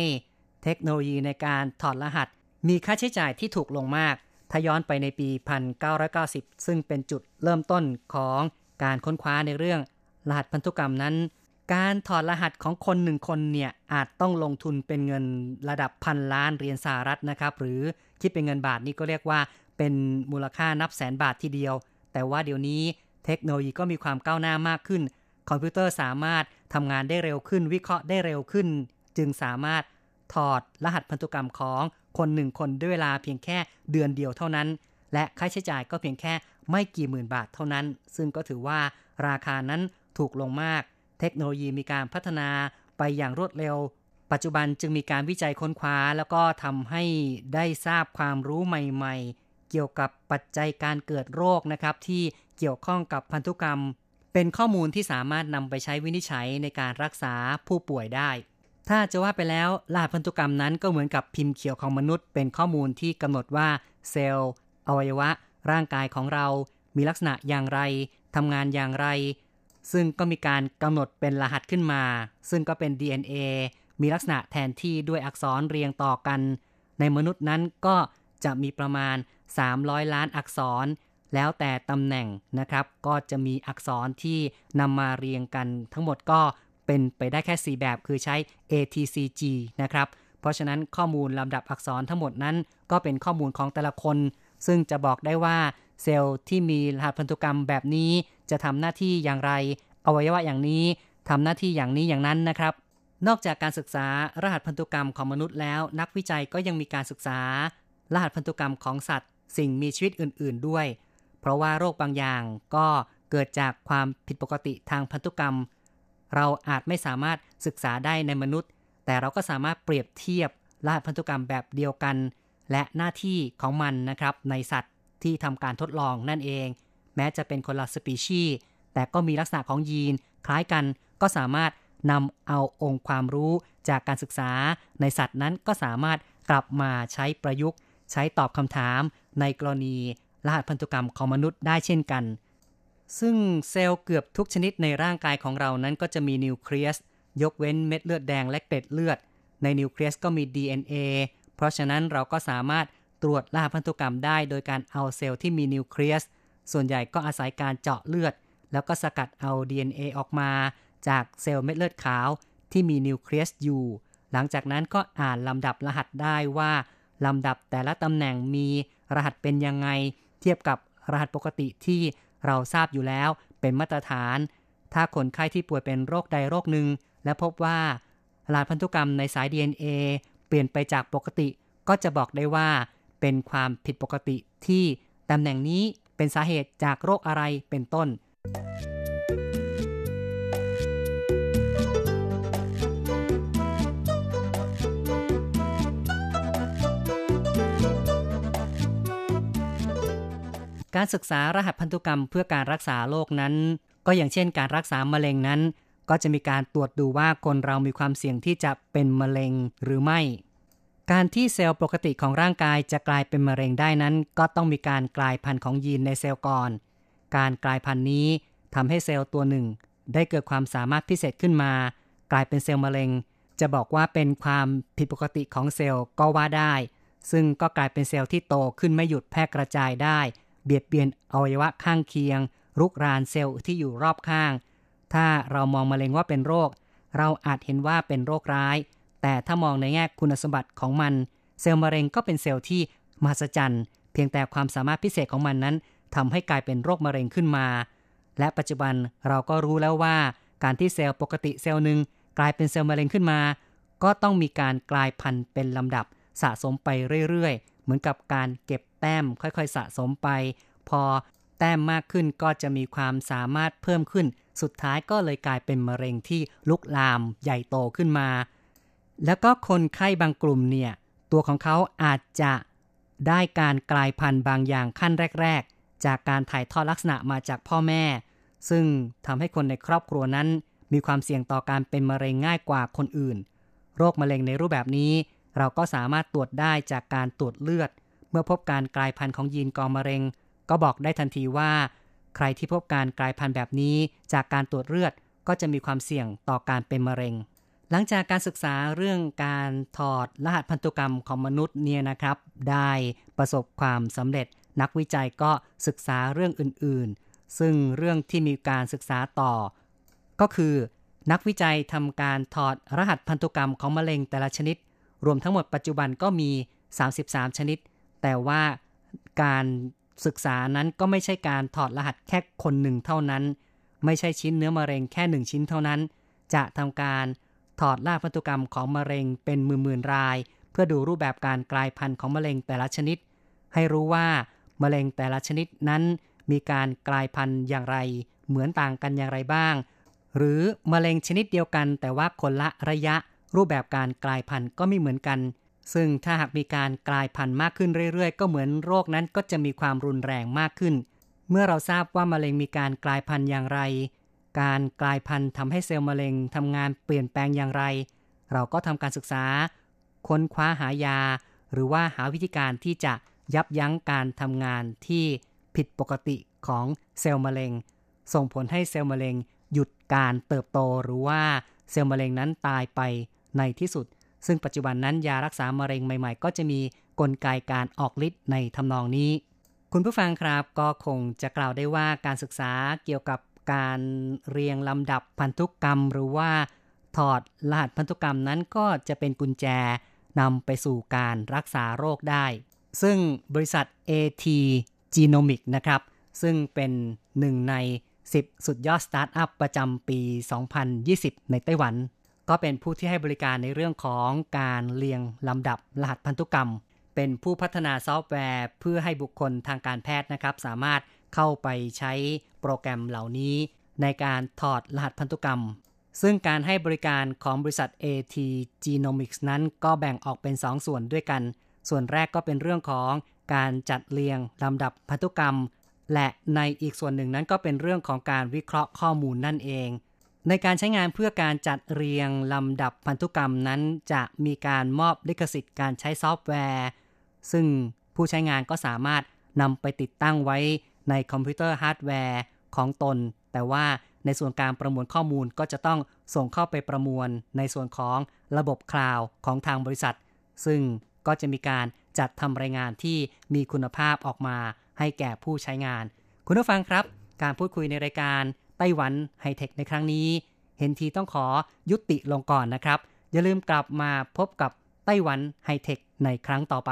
D: เทคโนโลยีในการถอดรหัส มีค่าใช้จ่ายที่ถูกลงมาก ถ้าย้อนไปในปี 1990 ซึ่งเป็นจุดเริ่มต้นของการค้นคว้าในเรื่องรหัสพันธุกรรมนั้น การถอดรหัสของคนหนึ่งคนเนี่ยอาจต้องลงทุนเป็นเงินระดับพันล้านเหรียญสหรัฐนะครับ หรือคิดเป็นเงินบาทนี่ก็เรียกว่าเป็นมูลค่านับแสนบาททีเดียว แต่ว่าเดี๋ยวนี้ เทคโนโลยีก็มีความก้าวหน้ามากขึ้น คอมพิวเตอร์สามารถทำงานได้เร็วขึ้น วิเคราะห์ได้เร็วขึ้น จึงสามารถถอดรหัสพันธุกรรมของคนหนึ่งคนด้วยเวลาเพียงแค่เดือนเดียวเท่านั้น และค่าใช้จ่ายก็เพียงแค่ไม่กี่หมื่นบาทเท่านั้น ซึ่งก็ถือว่าราคานั้นถูกลงมาก เทคโนโลยีมีการพัฒนาไปอย่างรวดเร็ว ปัจจุบันจึงมีการวิจัยค้นคว้า แล้วก็ทำให้ได้ทราบความรู้ใหม่ ๆ เกี่ยวกับปัจจัยการเกิดโรคนะครับที่เกี่ยวข้องกับพันธุกรรม เป็นข้อมูลที่สามารถนำไปใช้วินิจฉัยในการรักษาผู้ป่วยได้ ถ้าจะว่าไปแล้วรหัสพันธุกรรมนั้นก็เหมือนกับพิมพ์เขียวของมนุษย์ เป็นข้อมูลที่กำหนดว่าเซลล์อวัยวะ ร่างกายของเรา มีลักษณะอย่างไรทำงานอย่างไร ซึ่งก็มีการกำหนดเป็นรหัสขึ้นมา ซึ่งก็เป็น DNA มีลักษณะแทนที่ด้วยอักษรเรียงต่อกัน ในมนุษย์นั้นก็จะมีประมาณ 300 ล้านอักษร แล้วแต่ตำแหน่งนะครับ ก็จะมีอักษรที่นำมาเรียงกันทั้งหมดก็เป็นไปได้แค่ 4 แบบคือใช้ ATCG นะครับ เพราะฉะนั้นข้อมูลลำดับอักษรทั้งหมดนั้น ก็เป็นข้อมูลของแต่ละคน ซึ่งจะบอกได้ว่าเซลล์ที่มีรหัสพันธุกรรมแบบนี้ จะทำหน้าที่อย่างไร อวัยวะอย่างนี้ทำหน้าที่อย่างนี้อย่างนั้นนะครับ นอกจากการศึกษารหัสพันธุกรรมของมนุษย์แล้ว นักวิจัยก็ยังมีการศึกษารหัสพันธุกรรมของสัตว์ สิ่งมีชีวิตอื่น ๆด้วย เพราะว่าโรคบางอย่างก็เกิดจากความผิดปกติทางพันธุกรรม เราอาจไม่สามารถศึกษาได้ในมนุษย์ แต่เราก็สามารถเปรียบเทียบรหัสพันธุกรรมแบบเดียวกัน และหน้าที่ของมันนะครับในสัตว์ที่ทำการทดลองนั่นเอง แม้จะเป็นคนละสปีชีส์แต่ก็มีลักษณะของยีน คล้ายกันก็สามารถนำเอาองค์ความรู้จากการศึกษาในสัตว์นั้นก็สามารถกลับมาใช้ประยุกต์ ใช้ตอบคำถาม ในกรณีรหัสพันธุกรรมของมนุษย์ได้เช่นกัน ซึ่งเซลล์เกือบทุกชนิดในร่างกายของเรานั้นก็จะมีนิวเคลียส ยกเว้นเม็ดเลือดแดงและเกล็ดเลือด ในนิวเคลียสก็มี DNA เพราะฉะนั้นเราก็สามารถตรวจรหัสพันธุกรรมได้โดยการเอาเซลล์ที่มีนิวเคลียส ส่วนใหญ่ก็อาศัยการเจาะเลือด แล้วก็สกัดเอา DNA ออกมา จากเซลล์เม็ดเลือดขาวที่มีนิวเคลียสอยู่ หลังจากนั้นก็อ่านลำดับรหัสได้ว่าลำดับแต่ละตำแหน่งมี รหัสเป็นยังไง เทียบกับรหัสปกติที่เราทราบอยู่แล้วเป็นมาตรฐาน ถ้าคนไข้ที่ป่วยเป็นโรคใดโรคหนึ่ง และพบว่ารหัสพันธุกรรมในสาย DNA เปลี่ยนไปจากปกติ ก็จะบอกได้ว่า เป็นความผิดปกติที่ตำแหน่งนี้เป็นสาเหตุจากโรคอะไรเป็นต้น การศึกษารหัสพันธุกรรมเพื่อการรักษาโรคนั้น ก็อย่างเช่นการรักษามะเร็งนั้น ก็จะมีการตรวจดูว่าคนเรามีความเสี่ยงที่จะเป็นมะเร็งหรือไม่ การที่เซลล์ปกติของร่างกายจะกลายเป็นมะเร็งได้นั้น ก็ต้องมีการกลายพันธุ์ของยีนในเซลล์ก่อน การกลายพันธุ์นี้ทำให้เซลล์ตัวหนึ่ง ได้เกิดความสามารถพิเศษขึ้นมา กลายเป็นเซลล์มะเร็ง จะบอกว่าเป็นความผิดปกติของเซลล์ก็ว่าได้ ซึ่งก็กลายเป็นเซลล์ที่โตขึ้นไม่หยุดแพร่กระจายได้ เบียดเบียนอวัยวะข้างเคียง รุกรานเซลล์ที่อยู่รอบข้าง ถ้าเรามองมะเร็งว่าเป็นโรค เราอาจเห็นว่าเป็นโรคร้าย แต่ถ้ามองในแง่คุณสมบัติของมัน เซลล์มะเร็งก็เป็นเซลล์ที่มหัศจรรย์ เพียงแต่ความสามารถพิเศษของมันนั้นทำให้กลายเป็นโรคมะเร็งขึ้นมา และปัจจุบันเราก็รู้แล้วว่า การที่เซลล์ปกติเซลล์หนึ่งกลายเป็นเซลล์มะเร็งขึ้นมา ก็ต้องมีการกลายพันธุ์เป็นลำดับสะสมไปเรื่อยๆ เหมือนกับการเก็บ แต้มค่อยๆสะสมไป พอแต้มมากขึ้นก็จะมีความสามารถเพิ่มขึ้น สุดท้ายก็เลยกลายเป็นมะเร็งที่ลุกลามใหญ่โตขึ้นมา แล้วก็คนไข้บางกลุ่มเนี่ย ตัวของเขาอาจจะได้การกลายพันธุ์บางอย่างขั้นแรก ๆ จากการถ่ายทอดลักษณะมาจากพ่อแม่ ซึ่งทำให้คนในครอบครัวนั้น มีความเสี่ยงต่อการเป็นมะเร็งง่ายกว่าคนอื่น โรคมะเร็งในรูปแบบนี้ เราก็สามารถตรวจได้จากการตรวจเลือด เมื่อพบการกลายพันธุ์ของยีนกอมะเร็ง ก็บอกได้ทันทีว่า ใครที่พบการกลายพันธุ์แบบนี้จากการตรวจเลือดก็จะมีความเสี่ยงต่อการเป็นมะเร็ง หลังจากการศึกษาเรื่องการถอดรหัสพันธุกรรมของมนุษย์เนี่ยนะครับ ได้ประสบความสำเร็จ นักวิจัยก็ศึกษาเรื่องอื่นๆ ซึ่งเรื่องที่มีการศึกษาต่อ ก็คือ นักวิจัยทำการถอดรหัสพันธุกรรมของมะเร็งแต่ละชนิด รวมทั้งหมดปัจจุบันก็มี 33 ชนิด แต่ว่าการศึกษานั้นก็ไม่ใช่การถอดรหัสแค่คนหนึ่งเท่านั้น ไม่ใช่ชิ้นเนื้อมะเร็งแค่หนึ่งชิ้นเท่านั้น จะทำการถอดรหัสพันธุกรรมของมะเร็งเป็นหมื่นๆราย เพื่อดูรูปแบบการกลายพันธุ์ของมะเร็งแต่ละชนิด ให้รู้ว่ามะเร็งแต่ละชนิดนั้นมีการกลายพันธุ์อย่างไร เหมือนต่างกันอย่างไรบ้าง หรือมะเร็งชนิดเดียวกัน แต่ว่าคนละระยะ รูปแบบการกลายพันธุ์ก็ไม่เหมือนกัน ซึ่งถ้าหากมีการกลายพันธุ์มากขึ้นเรื่อยๆ ก็เหมือนโรคนั้นก็จะมีความรุนแรงมากขึ้น เมื่อเราทราบว่ามะเร็งมีการกลายพันธุ์อย่างไร การกลายพันธุ์ทำให้เซลล์มะเร็งทำงานเปลี่ยนแปลงอย่างไร เราก็ทำการศึกษา ค้นคว้าหายา หรือว่าหาวิธีการที่จะยับยั้งการทำงานที่ผิดปกติของเซลล์มะเร็ง ส่งผลให้เซลล์มะเร็งหยุดการเติบโตหรือว่าเซลล์มะเร็งนั้นตายไปในที่สุด ซึ่งปัจจุบันนั้นยารักษามะเร็งใหม่ๆ ก็จะมีกลไกการออกฤทธิ์ในทำนองนี้ คุณผู้ฟังครับก็คงจะกล่าวได้ว่าการศึกษาเกี่ยวกับการเรียงลำดับพันธุกรรม หรือว่า ถอดรหัสพันธุกรรมนั้นก็จะเป็นกุญแจนำไปสู่การรักษาโรคได้ ซึ่งบริษัท AT Genomic นะครับ ซึ่งเป็นหนึ่งใน 10 สุดยอดสตาร์ทอัพประจำปี 2020 ในไต้หวัน ก็เป็นผู้ที่ให้บริการในเรื่องของการเรียงลำดับรหัสพันธุกรรม เป็นผู้พัฒนาซอฟต์แวร์เพื่อให้บุคคลทางการแพทย์นะครับ สามารถเข้าไปใช้โปรแกรมเหล่านี้ ในการถอดรหัสพันธุกรรม ซึ่งการให้บริการของบริษัท AT Genomics นั้นก็แบ่งออกเป็น 2ส่วนด้วยกัน ส่วนแรกก็เป็นเรื่องของการจัดเรียงลำดับพันธุกรรม และในอีกส่วนหนึ่งนั้นก็เป็นเรื่องของการวิเคราะห์ข้อมูลนั่นเอง ในการใช้งานเพื่อการจัดเรียงลำดับพันธุกรรมนั้น จะมีการมอบลิขสิทธิ์การใช้ซอฟต์แวร์ ซึ่งผู้ใช้งานก็สามารถนำไปติดตั้งไว้ในคอมพิวเตอร์ฮาร์ดแวร์ของตน แต่ว่าในส่วนการประมวลข้อมูลก็จะต้องส่งเข้าไปประมวลในส่วนของระบบคลาวด์ของทางบริษัท ซึ่งก็จะมีการจัดทำรายงานที่มีคุณภาพออกมาให้แก่ผู้ใช้งาน คุณผู้ฟังครับ การพูดคุยในรายการ ไต้หวันไฮเทคในครั้งนี้ เห็นทีต้องขอยุติลงก่อนนะครับ อย่าลืมกลับมาพบกับไต้หวันไฮเทคในครั้งต่อไป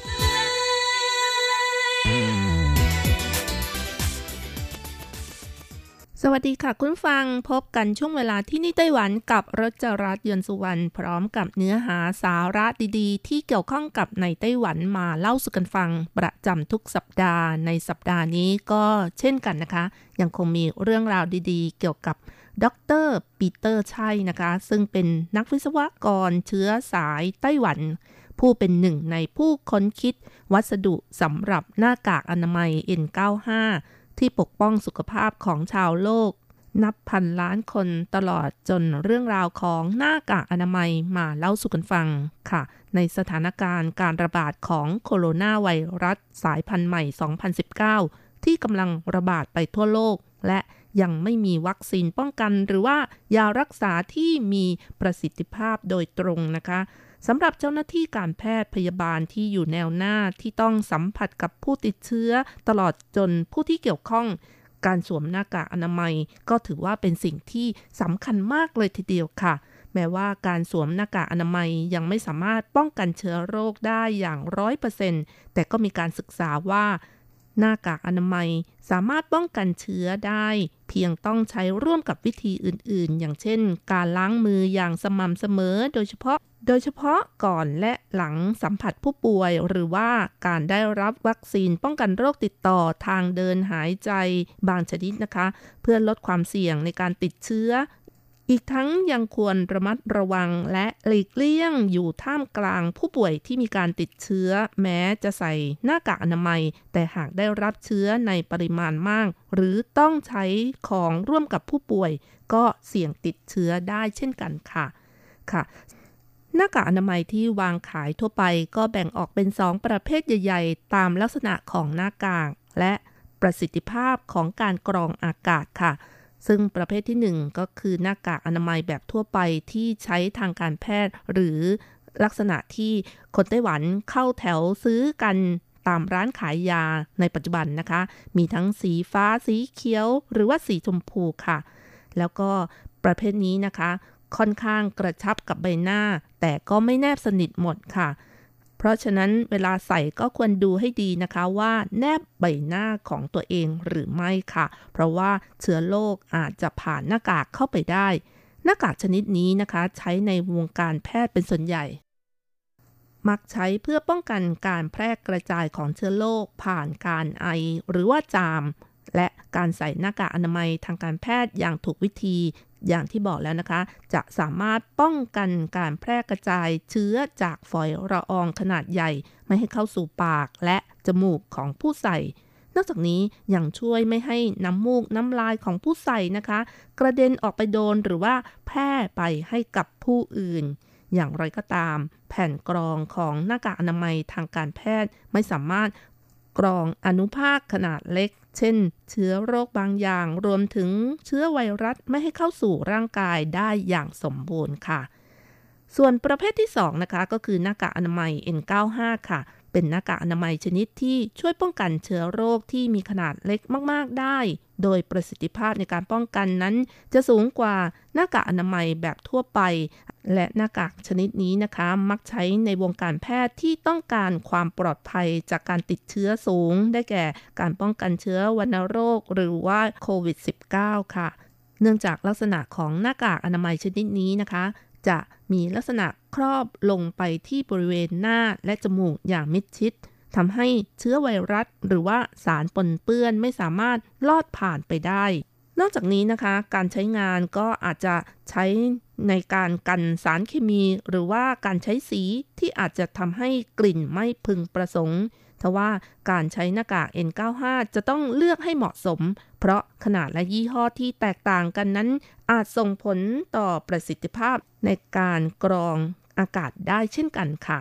E: สวัสดีค่ะคุณฟังพบกันช่วงเวลาที่นี่ไต้หวันกับรจรัสยนสุวรรณพร้อมกับเนื้อหาสาระดีๆ ที่เกี่ยวข้องกับในไต้หวันมาเล่าสู่กันฟังประจำทุกสัปดาห์ในสัปดาห์นี้ก็เช่นกันนะคะ ยังคงมีเรื่องราวดีๆ เกี่ยวกับดรปีเตอร์ชัยนะคะ ซึ่งเป็นนักวิศวกรเชื้อสายไต้หวัน ผู้เป็นหนึ่งในผู้ค้นคิดวัสดุสำหรับหน้ากากอนามัย N95 ที่ปกป้องสุขภาพของชาวโลก นับพันล้านคนตลอดจนเรื่องราวของหน้ากากอนามัยมาเล่าสู่กันฟังค่ะ ในสถานการณ์การระบาดของโคโรนาไวรัสสายพันธุ์ใหม่ 2019 ที่กำลังระบาดไปทั่วโลกและยังไม่มีวัคซีนป้องกันหรือว่ายารักษาที่มีประสิทธิภาพโดยตรงนะคะ สำหรับเจ้าหน้าที่การแพทย์พยาบาลที่อยู่แนวหน้าที่ต้องสัมผัสกับผู้ติดเชื้อ ตลอดจนผู้ที่เกี่ยวข้อง การสวมหน้ากากอนามัย ก็ถือว่าเป็นสิ่งที่สำคัญมากเลยทีเดียวค่ะแม้ว่าการสวมหน้ากากอนามัยยังไม่สามารถป้องกันเชื้อโรคได้อย่างร้อยเปอร์เซ็นต์แต่ก็มีการศึกษาว่า หน้ากากอนามัยสามารถป้องกันเชื้อได้ เพียงต้องใช้ร่วมกับวิธีอื่นๆ อย่างเช่น การล้างมืออย่างสม่ำเสมอ โดยเฉพาะ โดยเฉพาะก่อนและหลังสัมผัสผู้ป่วย หรือว่าการได้รับวัคซีนป้องกันโรคติดต่อทางเดินหายใจบางชนิดนะคะ เพื่อลดความเสี่ยงในการติดเชื้อ อีกทั้งยังควรระมัดระวังและหลีกเลี่ยงอยู่ท่ามกลางผู้ป่วยที่มีการติดเชื้อ แม้จะใส่หน้ากากอนามัย แต่หากได้รับเชื้อในปริมาณมาก หรือต้องใช้ของร่วมกับผู้ป่วย ก็เสี่ยงติดเชื้อได้เช่นกันค่ะค่ะ หน้ากากอนามัยที่วางขายทั่วไปก็แบ่งออกเป็น2ประเภทใหญ่ ๆ ตามลักษณะของหน้ากากและประสิทธิภาพของการกรองอากาศค่ะ ซึ่งประเภทที่ 1 ก็คือหน้ากากอนามัยแบบทั่วไปที่ใช้ทางการแพทย์ หรือลักษณะที่คนไต้หวันเข้าแถวซื้อกันตามร้านขายยาในปัจจุบันนะคะ มีทั้งสีฟ้าสีเขียว หรือว่าสีชมพูค่ะ แล้วก็ประเภทนี้นะคะ ค่อนข้างกระชับกับใบหน้า แต่ก็ไม่แนบสนิทหมดค่ะ เพราะฉะนั้นเวลาใส่ก็ควรดูให้ดีนะคะว่าแนบใบหน้าของตัวเองหรือไม่ค่ะ เพราะว่าเชื้อโรคอาจจะผ่านหน้ากากเข้าไปได้ หน้ากากชนิดนี้นะคะ ใช้ในวงการแพทย์เป็นส่วนใหญ่ มักใช้เพื่อป้องกันการแพร่กระจายของเชื้อโรคผ่านการไอ หรือว่าจามและการใส่หน้ากากอนามัยทางการแพทย์อย่างถูกวิธี อย่างที่บอกแล้วนะคะ จะสามารถป้องกันการแพร่กระจายเชื้อจากฝอยละอองขนาดใหญ่ ไม่ให้เข้าสู่ปากและจมูกของผู้ใส่ นอกจากนี้ยังช่วยไม่ให้น้ำมูกน้ำลายของผู้ใส่นะคะ กระเด็นออกไปโดนหรือว่าแพร่ไปให้กับผู้อื่น อย่างไรก็ตาม แผ่นกรองของหน้ากากอนามัยทางการแพทย์ไม่สามารถกรองอนุภาคขนาดเล็ก เช่น เชื้อโรคบางอย่างรวมถึงเชื้อไวรัสไม่ให้เข้าสู่ร่างกายได้อย่างสมบูรณ์ค่ะ ส่วนประเภทที่2นะคะก็คือหน้ากากอนามัย N95 ค่ะ เป็นหน้ากากอนามัยชนิดที่ช่วยป้องกันเชื้อโรคที่มีขนาดเล็กมาก ๆ ได้ โดยประสิทธิภาพในการป้องกันนั้น จะสูงกว่าหน้ากากอนามัยแบบทั่วไป และหน้ากากชนิดนี้นะคะ มักใช้ในวงการแพทย์ที่ต้องการความปลอดภัยจากการติดเชื้อสูง ได้แก่การป้องกันเชื้อวัณโรคหรือว่าโควิด -19 ค่ะ เนื่องจากลักษณะของหน้ากากอนามัยชนิดนี้นะคะ จะมีลักษณะครอบลงไปที่บริเวณหน้าและจมูกอย่างมิดชิดทำให้เชื้อไวรัส หรือว่าสารปนเปื้อนไม่สามารถลอดผ่านไปได้ นอกจากนี้นะคะการใช้งานก็อาจจะใช้ในการกันสารเคมี หรือว่าการใช้สีที่อาจจะทำให้กลิ่นไม่พึงประสงค์ทว่าการใช้หน้ากาก N95 จะต้องเลือกให้เหมาะสม เพราะขนาดและยี่ห้อที่แตกต่างกันนั้น อาจส่งผลต่อประสิทธิภาพในการกรองอากาศได้เช่นกันค่ะ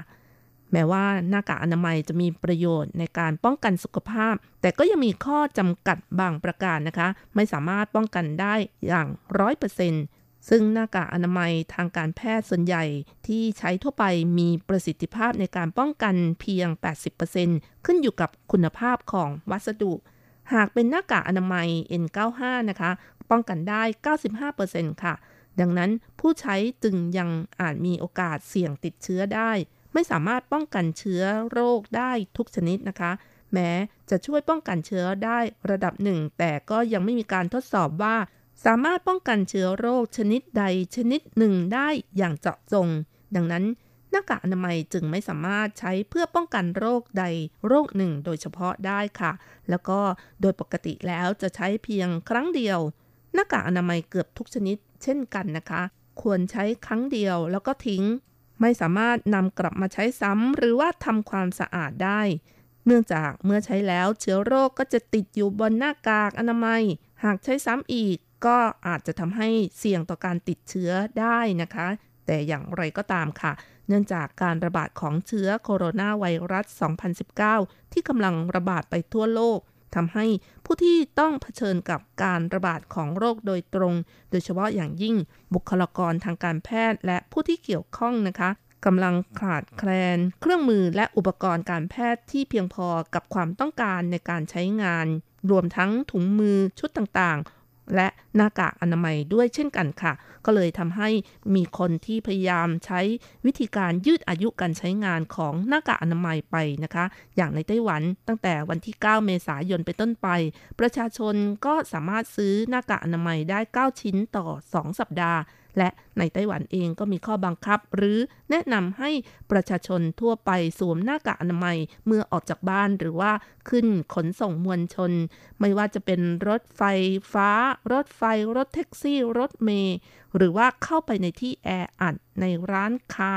E: แม้ว่าหน้ากากอนามัยจะมีประโยชน์ในการป้องกันสุขภาพ แต่ก็ยังมีข้อจำกัดบางประการนะคะ ไม่สามารถป้องกันได้อย่างร้อยเปอร์เซ็นต์ซึ่งหน้ากากอนามัยทางการแพทย์ส่วนใหญ่ที่ใช้ทั่วไปมีประสิทธิภาพในการป้องกันเพียง 80%ขึ้นอยู่กับคุณภาพของวัสดุ หากเป็นหน้ากากอนามัย N95 นะคะ ป้องกันได้ 95%ค่ะ ดังนั้นผู้ใช้จึงยังอาจมีโอกาสเสี่ยงติดเชื้อได้ ไม่สามารถป้องกันเชื้อโรคได้ทุกชนิดนะคะ แม้จะช่วยป้องกันเชื้อได้ระดับหนึ่ง แต่ก็ยังไม่มีการทดสอบว่า สามารถป้องกันเชื้อโรคชนิดใดชนิดหนึ่งได้อย่างเจาะจง ดังนั้นหน้ากากอนามัยจึงไม่สามารถใช้เพื่อป้องกันโรคใดโรคหนึ่งโดยเฉพาะได้ค่ะ แล้วก็โดยปกติแล้วจะใช้เพียงครั้งเดียว หน้ากากอนามัยเกือบทุกชนิดเช่นกันนะคะ ควรใช้ครั้งเดียวแล้วก็ทิ้ง ไม่สามารถนำกลับมาใช้ซ้ำหรือว่าทำความสะอาดได้ เนื่องจากเมื่อใช้แล้วเชื้อโรคก็จะติดอยู่บนหน้ากากอนามัย หากใช้ซ้ำอีกก็อาจจะทำให้เสี่ยงต่อการติดเชื้อได้นะคะ แต่อย่างไรก็ตามค่ะ เนื่องจากการระบาดของเชื้อโคโรนาไวรัส 2019 ที่กำลังระบาดไปทั่วโลก ทำให้ผู้ที่ต้องเผชิญกับการระบาดของโรคโดยตรง โดยเฉพาะอย่างยิ่งบุคลากรทางการแพทย์และผู้ที่เกี่ยวข้องนะคะกำลังขาดแคลน เครื่องมือและอุปกรณ์การแพทย์ที่เพียงพอกับความต้องการในการใช้งาน รวมทั้งถุงมือชุดต่างๆ และหน้ากากอนามัยด้วยเช่นกันค่ะ ก็เลยทำให้มีคนที่พยายามใช้วิธีการยืดอายุการใช้งานของหน้ากากอนามัยไปนะคะ อย่างในไต้หวันตั้งแต่วันที่ 9 เมษายนไปต้นไป ประชาชนก็สามารถซื้อหน้ากากอนามัยได้ 9 ชิ้นต่อ 2 สัปดาห์ และในไต้หวันเองก็มีข้อบังคับ หรือแนะนำให้ประชาชนทั่วไปสวมหน้ากากอนามัยเมื่อออกจากบ้านหรือว่าขึ้นขนส่งมวลชน ไม่ว่าจะเป็นรถไฟฟ้า รถไฟ รถแท็กซี่ รถเมล์หรือว่าเข้าไปในที่แออัดในร้านค้า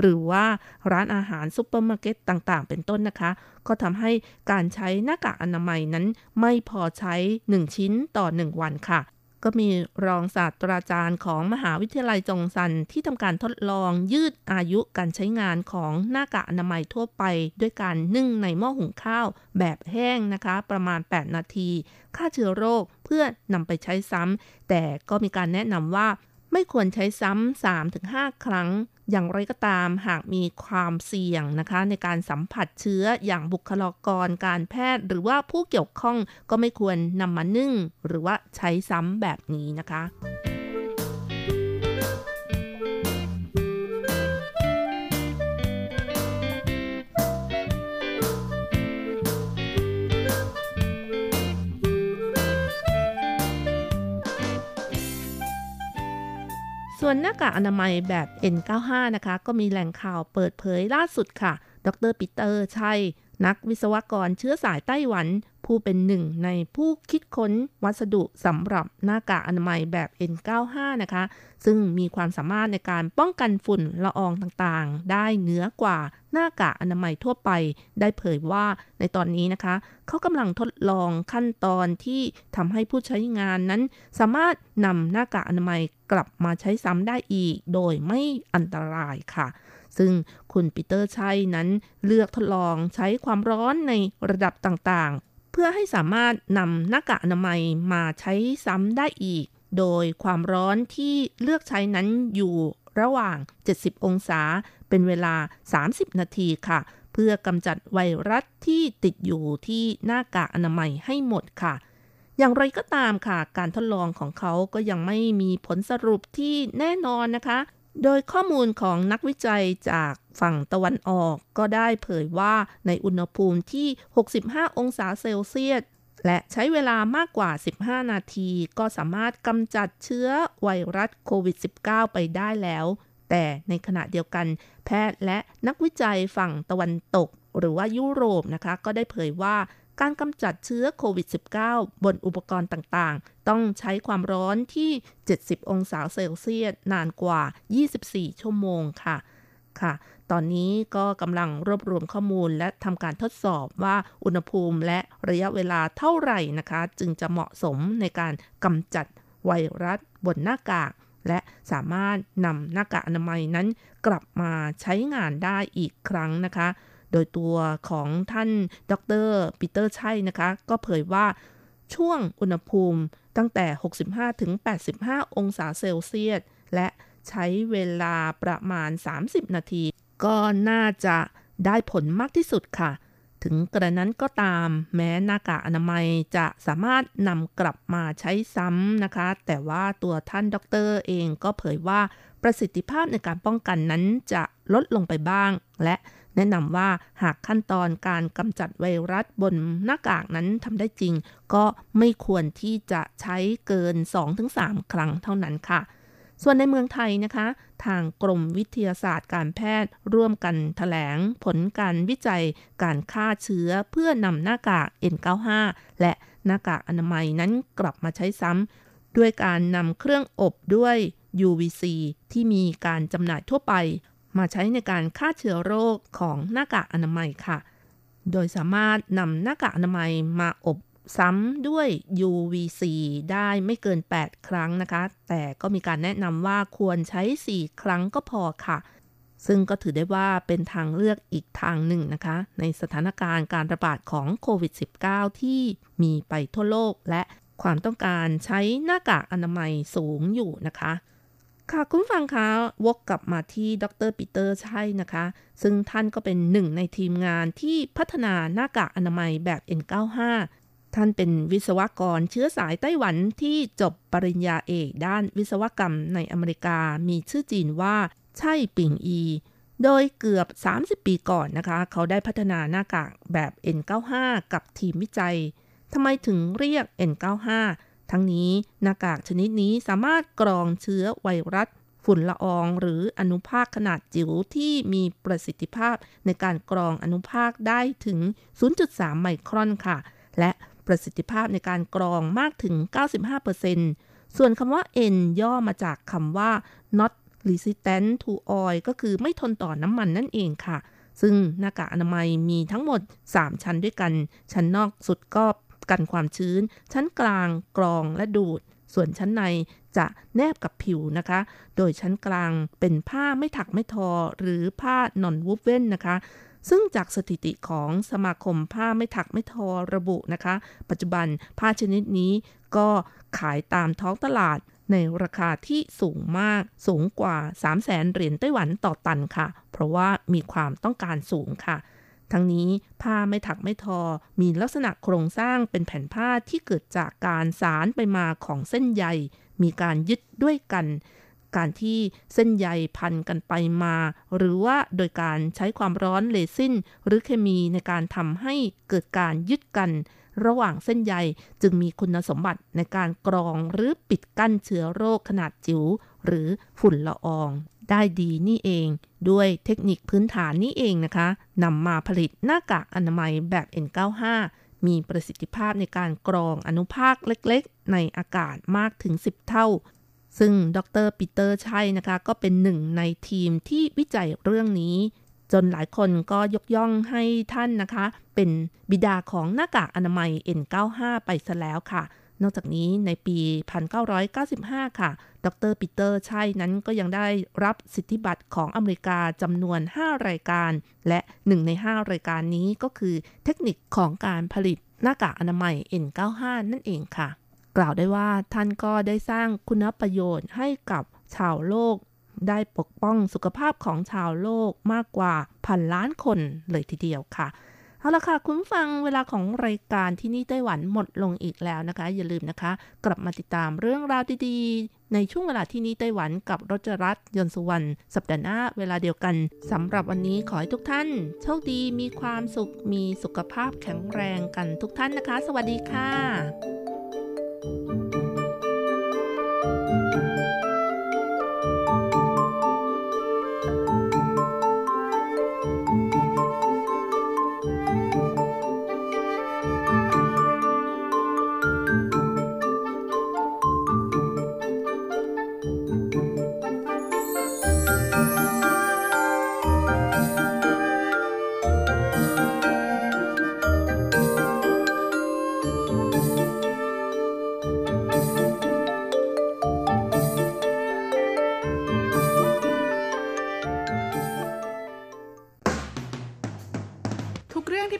E: หรือว่าร้านอาหารซุปเปอร์มาร์เก็ตต่างๆ เป็นต้นนะคะ ก็ทำให้การใช้หน้ากากอนามัยนั้นไม่พอใช้ 1 ชิ้นต่อ 1 วันค่ะ ก็มีรองศาสตราจารย์ของมหาวิทยาลัยจงซันที่ทำการทดลองยืดอายุการใช้งานของหน้ากากอนามัยทั่วไป ด้วยการนึ่งในหม้อหุงข้าวแบบแห้งนะคะ ประมาณ 8 นาทีฆ่าเชื้อโรคเพื่อนำไปใช้ซ้ำแต่ก็มีการแนะนำว่าไม่ควรใช้ซ้ำ3-5 ครั้ง อย่างไรก็ตามหากมีความเสี่ยงนะคะ ในการสัมผัสเชื้ออย่างบุคลากรการแพทย์ หรือว่าผู้เกี่ยวข้องก็ไม่ควรนำมานึ่ง หรือว่าใช้ซ้ำแบบนี้นะคะ ส่วนหน้ากากอนามัยแบบ N95 นะคะ ก็มีแหล่งข่าวเปิดเผยล่าสุดค่ะ ดรปีเตอร์ชัยนักวิศวกรเชื้อสายไต้หวัน ผู้เป็นหนึ่งในผู้คิดค้นวัสดุสำหรับหน้ากากอนามัยแบบ N95 นะคะ ซึ่งมีความสามารถในการป้องกันฝุ่นละอองต่างๆ ได้เหนือกว่าหน้ากากอนามัยทั่วไป ได้เผยว่าในตอนนี้นะคะ เขากำลังทดลองขั้นตอนที่ทำให้ผู้ใช้งานนั้น สามารถนำหน้ากากอนามัยกลับมาใช้ซ้ำได้อีก โดยไม่อันตรายค่ะซึ่งคุณปีเตอร์ชัยนั้นเลือกทดลองใช้ความร้อนในระดับต่างๆ เพื่อให้สามารถนำหน้ากากอนามัยมาใช้ซ้ำได้อีก โดยความร้อนที่เลือกใช้นั้นอยู่ระหว่าง 70 องศา เป็นเวลา 30 นาทีค่ะ เพื่อกำจัดไวรัสที่ติดอยู่ที่หน้ากากอนามัยให้หมดค่ะ อย่างไรก็ตามค่ะ การทดลองของเขาก็ยังไม่มีผลสรุปที่แน่นอนนะคะ โดยข้อมูลของนักวิจัยจากฝั่งตะวันออกก็ได้เผยว่าในอุณหภูมิที่ 65 องศาเซลเซียส และใช้เวลามากกว่า 15 นาที ก็สามารถกำจัดเชื้อไวรัสโควิด -19 ไปได้แล้ว แต่ในขณะเดียวกัน แพทย์และนักวิจัยฝั่งตะวันตก หรือว่ายุโรปนะคะ ก็ได้เผยว่า การกำจัดเชื้อโควิด -19 บนอุปกรณ์ต่างๆ ต้องใช้ความร้อนที่ 70 องศาเซลเซียสนานกว่า 24 ชั่วโมงค่ะค่ะ ตอนนี้ก็กำลังรวบรวมข้อมูลและทำการทดสอบว่าอุณหภูมิและระยะเวลาเท่าไหร่นะคะ จึงจะเหมาะสมในการกำจัดไวรัสบนหน้ากาก และสามารถนำหน้ากากอนามัยนั้นกลับมาใช้งานได้อีกครั้งนะคะ โดยตัวของท่านดรปีเตอร์ชัยนะคะ ก็เผยว่าช่วงอุณหภูมิตั้งแต่ 65-85 องศาเซลเซียส และใช้เวลาประมาณ 30 นาที ก็น่าจะได้ผลมากที่สุดค่ะ ถึงกระนั้นก็ตามแม้หน้ากากอนามัยจะสามารถนำกลับมาใช้ซ้ำนะคะ แต่ว่าตัวท่านด็อกเตอร์เองก็เผยว่าประสิทธิภาพในการป้องกันนั้นจะลดลงไปบ้าง และ แนะนำว่าหากขั้นตอนการกำจัดไวรัสบนหน้ากากนั้นทำได้จริง ก็ไม่ควรที่จะใช้เกิน 2-3 ครั้งเท่านั้นค่ะส่วนในเมืองไทยนะคะ ทางกรมวิทยาศาสตร์การแพทย์ร่วมกันถแถลงผลการวิจัยการฆ่าเชื้อเพื่อนำหน้ากาก N95 และหน้ากากอนามัยนั้นกลับมาใช้ซ้ำด้วยการนำเครื่องอบด้วย UVC ที่มีการจำหน่ายทั่วไป มาใช้ในการฆ่าเชื้อโรคของหน้ากากอนามัยค่ะ โดยสามารถนำหน้ากากอนามัยมาอบซ้ำด้วย UVC ได้ไม่เกิน 8 ครั้งนะคะ แต่ก็มีการแนะนำว่าควรใช้ 4 ครั้งก็พอค่ะ ซึ่งก็ถือได้ว่าเป็นทางเลือกอีกทางหนึ่งนะคะ ในสถานการณ์การระบาดของโควิด -19 ที่มีไปทั่วโลกและความต้องการใช้หน้ากากอนามัยสูงอยู่นะคะ ค่ะคุณฟังคะวกกลับมาที่ดรปีเตอร์ใช่นะคะ ซึ่งท่านก็เป็นหนึ่งในทีมงานที่พัฒนาหน้ากากอนามัยแบบ N95 ท่านเป็นวิศวกรเชื้อสายไต้หวันที่จบปริญญาเอกด้านวิศวกรรมในอเมริกา มีชื่อจีนว่าใช่ปิงอี โดยเกือบ 30 ปีก่อนนะคะ เขาได้พัฒนาหน้ากากแบบ N95 กับทีมวิจัยทำไมถึงเรียก N95 ทั้งนี้หน้ากากชนิดนี้สามารถกรองเชื้อไวรัส ฝุ่นละออง หรืออนุภาคขนาดจิ๋วที่มีประสิทธิภาพในการกรองอนุภาคได้ถึง 0.3 ไมครอนค่ะ และประสิทธิภาพในการกรองมากถึง 95%ส่วนคำว่า N ย่อมาจากคำว่า not resistant to oil ก็คือไม่ทนต่อน้ำมันนั่นเองค่ะ ซึ่งหน้ากากอนามัยมีทั้งหมด 3 ชั้นด้วยกัน ชั้นนอกสุดก็ กันความชื้น ชั้นกลางกรองและดูด ส่วนชั้นในจะแนบกับผิวนะคะ โดยชั้นกลางเป็นผ้าไม่ถักไม่ทอ หรือผ้านอนวูฟเว่นนะคะซึ่งจากสถิติของสมาคมผ้าไม่ถักไม่ทอระบุนะคะ ปัจจุบันผ้าชนิดนี้ก็ขายตามท้องตลาดในราคาที่สูงมากสูงกว่า 3 0 0แสนเหรียญไต้หวันต่อตันค่ะ เพราะว่ามีความต้องการสูงค่ะ ทั้งนี้ผ้าไม่ถักไม่ทอ มีลักษณะโครงสร้างเป็นแผ่นผ้าที่เกิดจากการสารไปมาของเส้นใย มีการยึดด้วยกัน การที่เส้นใยพันกันไปมา หรือว่าโดยการใช้ความร้อนเลซินหรือเคมีในการทำให้เกิดการยึดกัน ระหว่างเส้นใยจึงมีคุณสมบัติในการกรองหรือปิดกั้นเชื้อโรคขนาดจิ๋วหรือฝุ่นละออง ได้ดีนี่เอง ด้วยเทคนิคพื้นฐานนี่เองนะคะนำมาผลิตหน้ากากอนามัยแบบ N95 มีประสิทธิภาพในการกรองอนุภาคเล็กๆ ในอากาศมากถึง 10 เท่า ซึ่งดรปีเตอร์ชัยนะคะ ก็เป็นหนึ่งในทีมที่วิจัยเรื่องนี้ จนหลายคนก็ยกย่องให้ท่านนะคะ เป็นบิดาของหน้ากากอนามัย N95 ไปซะแล้วค่ะ นอกจากนี้ในปี 1995 ค่ะ ดรปีเตอร์ชัยนั้นก็ยังได้รับสิทธิบัตรของอเมริกาจำนวน 5 รายการ และหนึ่งใน 5 รายการนี้ก็คือเทคนิคของการผลิตหน้ากากอนามัย N95 นั่นเองค่ะ กล่าวได้ว่าท่านก็ได้สร้างคุณประโยชน์ให้กับชาวโลก ได้ปกป้องสุขภาพของชาวโลกมากกว่าพันล้านคนเลยทีเดียวค่ะ เอาละค่ะ คุณฟังเวลาของรายการที่นี่ไต้หวันหมดลงอีกแล้วนะคะ อย่าลืมนะคะ กลับมาติดตามเรื่องราวดีๆ ในช่วงเวลาที่นี่ไต้หวันกับรจรัสยนสุวรรณสัปดาห์หน้าเวลาเดียวกันสำหรับวันนี้ขอให้ทุกท่าน โชคดีมีความสุขมีสุขภาพแข็งแรงกันทุกท่านนะคะ สวัสดีค่ะ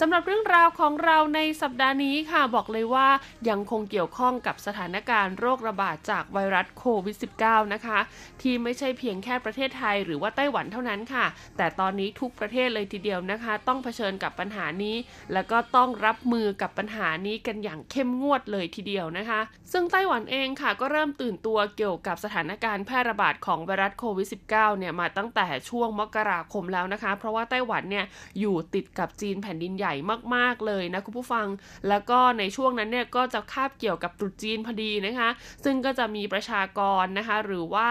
F: สำหรับเรื่องราวของเราในสัปดาห์นี้ค่ะบอกเลยว่ายังคงเกี่ยวข้องกับสถานการณ์โรคระบาดจากไวรัสโควิด -19 นะคะ ที่ไม่ใช่เพียงแค่ประเทศไทยหรือว่าไต้หวันเท่านั้นค่ะ แต่ตอนนี้ทุกประเทศเลยทีเดียวนะคะ ต้องเผชิญกับปัญหานี้ แล้วก็ต้องรับมือกับปัญหานี้กันอย่างเข้มงวดเลยทีเดียวนะคะ ซึ่งไต้หวันเองค่ะก็เริ่มตื่นตัวเกี่ยวกับสถานการณ์แพร่ระบาดของไวรัสโควิด -19 เนี่ยมาตั้งแต่ช่วงมกราคมแล้วนะคะ เพราะว่าไต้หวันเนี่ยอยู่ติดกับจีนแผ่นดินใหญ่ญ่มากๆเลยนะคุณผู้ฟัง แล้วก็ในช่วงนั้นเนี่ยก็จะคาบเกี่ยวกับตรุษจีนพอดีนะคะ ซึ่งก็จะมีประชากรนะคะหรือว่า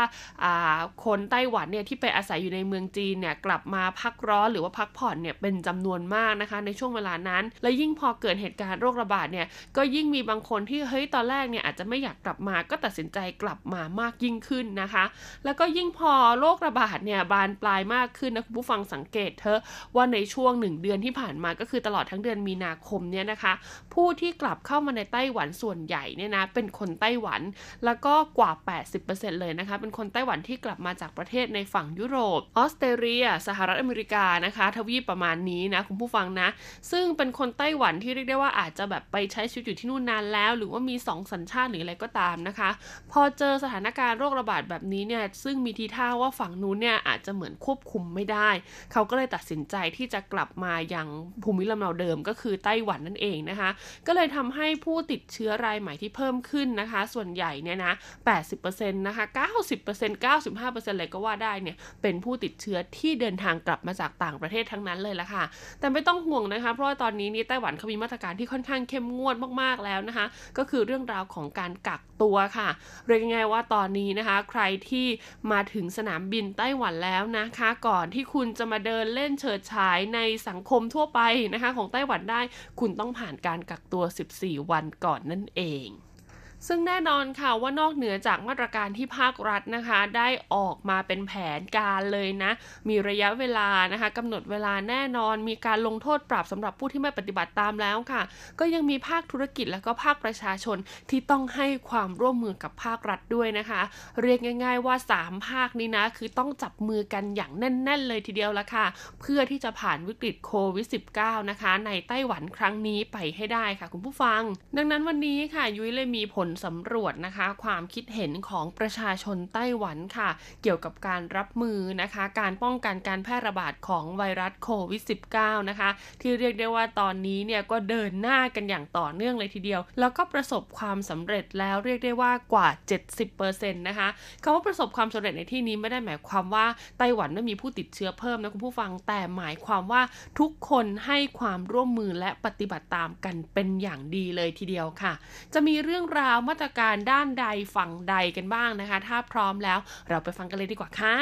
F: คนไต้หวันเนี่ยที่ไปอาศัยอยู่ในเมืองจีนเนี่ยกลับมาพักร้อนหรือว่าพักผ่อนเนี่ยเป็นจำนวนมากนะคะ ในช่วงเวลานั้น และยิ่งพอเกิดเหตุการณ์โรคระบาดเนี่ยก็ยิ่งมีบางคนที่เฮ้ยตอนแรกเนี่ยอาจจะไม่อยากกลับมาก็ตัดสินใจกลับมามากยิ่งขึ้นนะคะ แล้วก็ยิ่งพอโรคระบาดเนี่ยบานปลายมากขึ้นนะคุณผู้ฟังสังเกตเถอะว่าในช่วงหนึ่งเดือนที่ผ่านมาก็คือตลอดทั้งเดือนมีนาคมเนี่ยนะคะ ผู้ที่กลับเข้ามาในไต้หวันส่วนใหญ่เนี่ยนะเป็นคนไต้หวันแล้วก็กว่า 80%เลยนะคะเป็นคนไต้หวันที่กลับมาจากประเทศในฝั่งยุโรปออสเตรเลีย สหรัฐอเมริกานะคะทวีปประมาณนี้นะคุณผู้ฟังนะ ซึ่งเป็นคนไต้หวันที่เรียกได้ว่าอาจจะแบบไปใช้ชีวิตอยู่ที่นู่นนานแล้ว หรือว่ามี 2 สัญชาติหรืออะไรก็ตามนะคะ พอเจอสถานการณ์โรคระบาดแบบนี้เนี่ยซึ่งมีทีท่าว่าฝั่งนู้นเนี่ยอาจจะเหมือนควบคุมไม่ได้ เขาก็เลยตัดสินใจที่จะกลับมาอย่างภูมิลำเนาเดิมก็คือไต้หวันนั่นเองนะคะ ก็เลยทำให้ผู้ติดเชื้อรายใหม่ที่เพิ่มขึ้นนะคะ ส่วนใหญ่เนี่ยนะ 80%นะคะ 90% 95%เลยก็ว่าได้เนี่ย เป็นผู้ติดเชื้อที่เดินทางกลับมาจากต่างประเทศทั้งนั้นเลยละค่ะ แต่ไม่ต้องห่วงนะคะ เพราะว่าตอนนี้นี่ไต้หวันเขามีมาตรการที่ค่อนข้างเข้มงวดมากๆแล้วนะคะ ก็คือเรื่องราวของการกักตัวค่ะ เรียกง่ายๆว่าตอนนี้นะคะ ใครที่มาถึงสนามบินไต้หวันแล้วนะคะ ก่อนที่คุณจะมาเดินเล่นเฉิดฉายในสังคมทั่วไปนะคะ ของไต้หวันได้ คุณต้องผ่านการกักตัว 14 วันก่อนนั่นเอง ซึ่งแน่นอนค่ะว่านอกเหนือจากมาตรการที่ภาครัฐนะคะ ได้ออกมาเป็นแผนการเลยนะ มีระยะเวลานะคะกำหนดเวลาแน่นอน มีการลงโทษปรับสำหรับผู้ที่ไม่ปฏิบัติตามแล้วค่ะ ก็ยังมีภาคธุรกิจและก็ภาคประชาชนที่ต้องให้ความร่วมมือกับภาครัฐด้วยนะคะ เรียกง่าย ๆ ว่า 3 ภาคนี้นะ คือต้องจับมือกันอย่างแน่น ๆ เลยทีเดียวละค่ะ เพื่อที่จะผ่านวิกฤตโควิด -19 นะคะ ในไต้หวันครั้งนี้ไปให้ได้ค่ะ คุณผู้ฟัง ดังนั้นวันนี้ค่ะยุ้ยเลยมีผลสำรวจนะคะ ความคิดเห็นของประชาชนไต้หวันค่ะ เกี่ยวกับการรับมือนะคะ การป้องกันการแพร่ระบาดของไวรัสโควิด -19 นะคะ ที่เรียกได้ว่าตอนนี้เนี่ยก็เดินหน้ากันอย่างต่อเนื่องเลยทีเดียว แล้วก็ประสบความสำเร็จแล้วเรียกได้ว่ากว่า 70%นะคะคำว่าประสบความสำเร็จในที่นี้ไม่ได้หมายความว่าไต้หวันไม่มีผู้ติดเชื้อเพิ่มนะคุณผู้ฟังแต่หมายความว่าทุกคนให้ความร่วมมือและปฏิบัติตามกันเป็นอย่างดีเลยทีเดียวค่ะ จะมีเรื่องราวมาตรการด้านใดฝั่งใดกันบ้างนะคะ ถ้าพร้อมแล้วเราไปฟังกันเลยดีกว่าค่ะ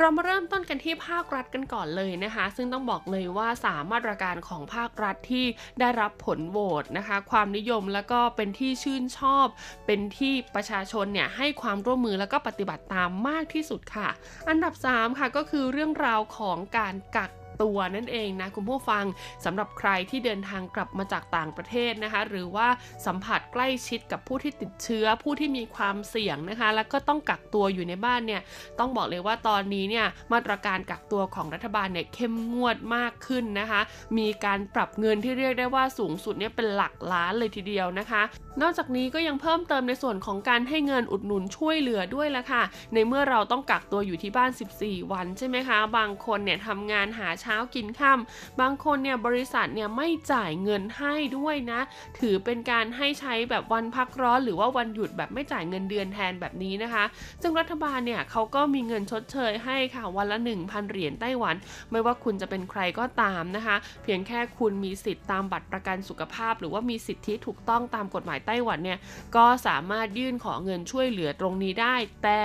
F: เรามาเริ่มต้นกันที่ภาครัฐกันก่อนเลยนะคะ ซึ่งต้องบอกเลยว่าสามมาตรการของภาครัฐที่ได้รับผลโหวตนะคะ ความนิยมแล้วก็เป็นที่ชื่นชอบ เป็นที่ประชาชนเนี่ยให้ความร่วมมือแล้วก็ปฏิบัติตามมากที่สุดค่ะ อันดับ 3 ค่ะก็คือเรื่องราวของการกัก ตัวนั่นเองนะคุณผู้ฟังสำหรับใครที่เดินทางกลับมาจากต่างประเทศนะคะ หรือว่าสัมผัสใกล้ชิดกับผู้ที่ติดเชื้อผู้ที่มีความเสี่ยงนะคะ แล้วก็ต้องกักตัวอยู่ในบ้านเนี่ยต้องบอกเลยว่าตอนนี้เนี่ยมาตรการกักตัวของรัฐบาลเนี่ยเข้มงวดมากขึ้นนะคะ มีการปรับเงินที่เรียกได้ว่าสูงสุดเนี่ยเป็นหลักล้านเลยทีเดียวนะคะ นอกจากนี้ก็ยังเพิ่มเติมในส่วนของการให้เงินอุดหนุนช่วยเหลือด้วยละค่ะ ในเมื่อเราต้องกักตัวอยู่ที่บ้าน 14 วันใช่ไหมคะ บางคนเนี่ยทำงานหาเช้ช้ากินค่ำบางคนเนี่ยบริษัทเนี่ยไม่จ่ายเงินให้ด้วยนะ ถือเป็นการให้ใช้แบบวันพักร้อน หรือว่าวันหยุดแบบไม่จ่ายเงินเดือนแทนแบบนี้นะคะ ซึ่งรัฐบาลเนี่ยเขาก็มีเงินชดเชยให้ค่ะวันละ 1,000 เหรียญไต้หวัน ไม่ว่าคุณจะเป็นใครก็ตามนะคะ เพียงแค่คุณมีสิทธิ์ตามบัตรประกันสุขภาพ หรือว่ามีสิทธิถูกต้องตามกฎหมายไต้หวันเนี่ยก็สามารถยื่นขอเงินช่วยเหลือตรงนี้ได้ แต่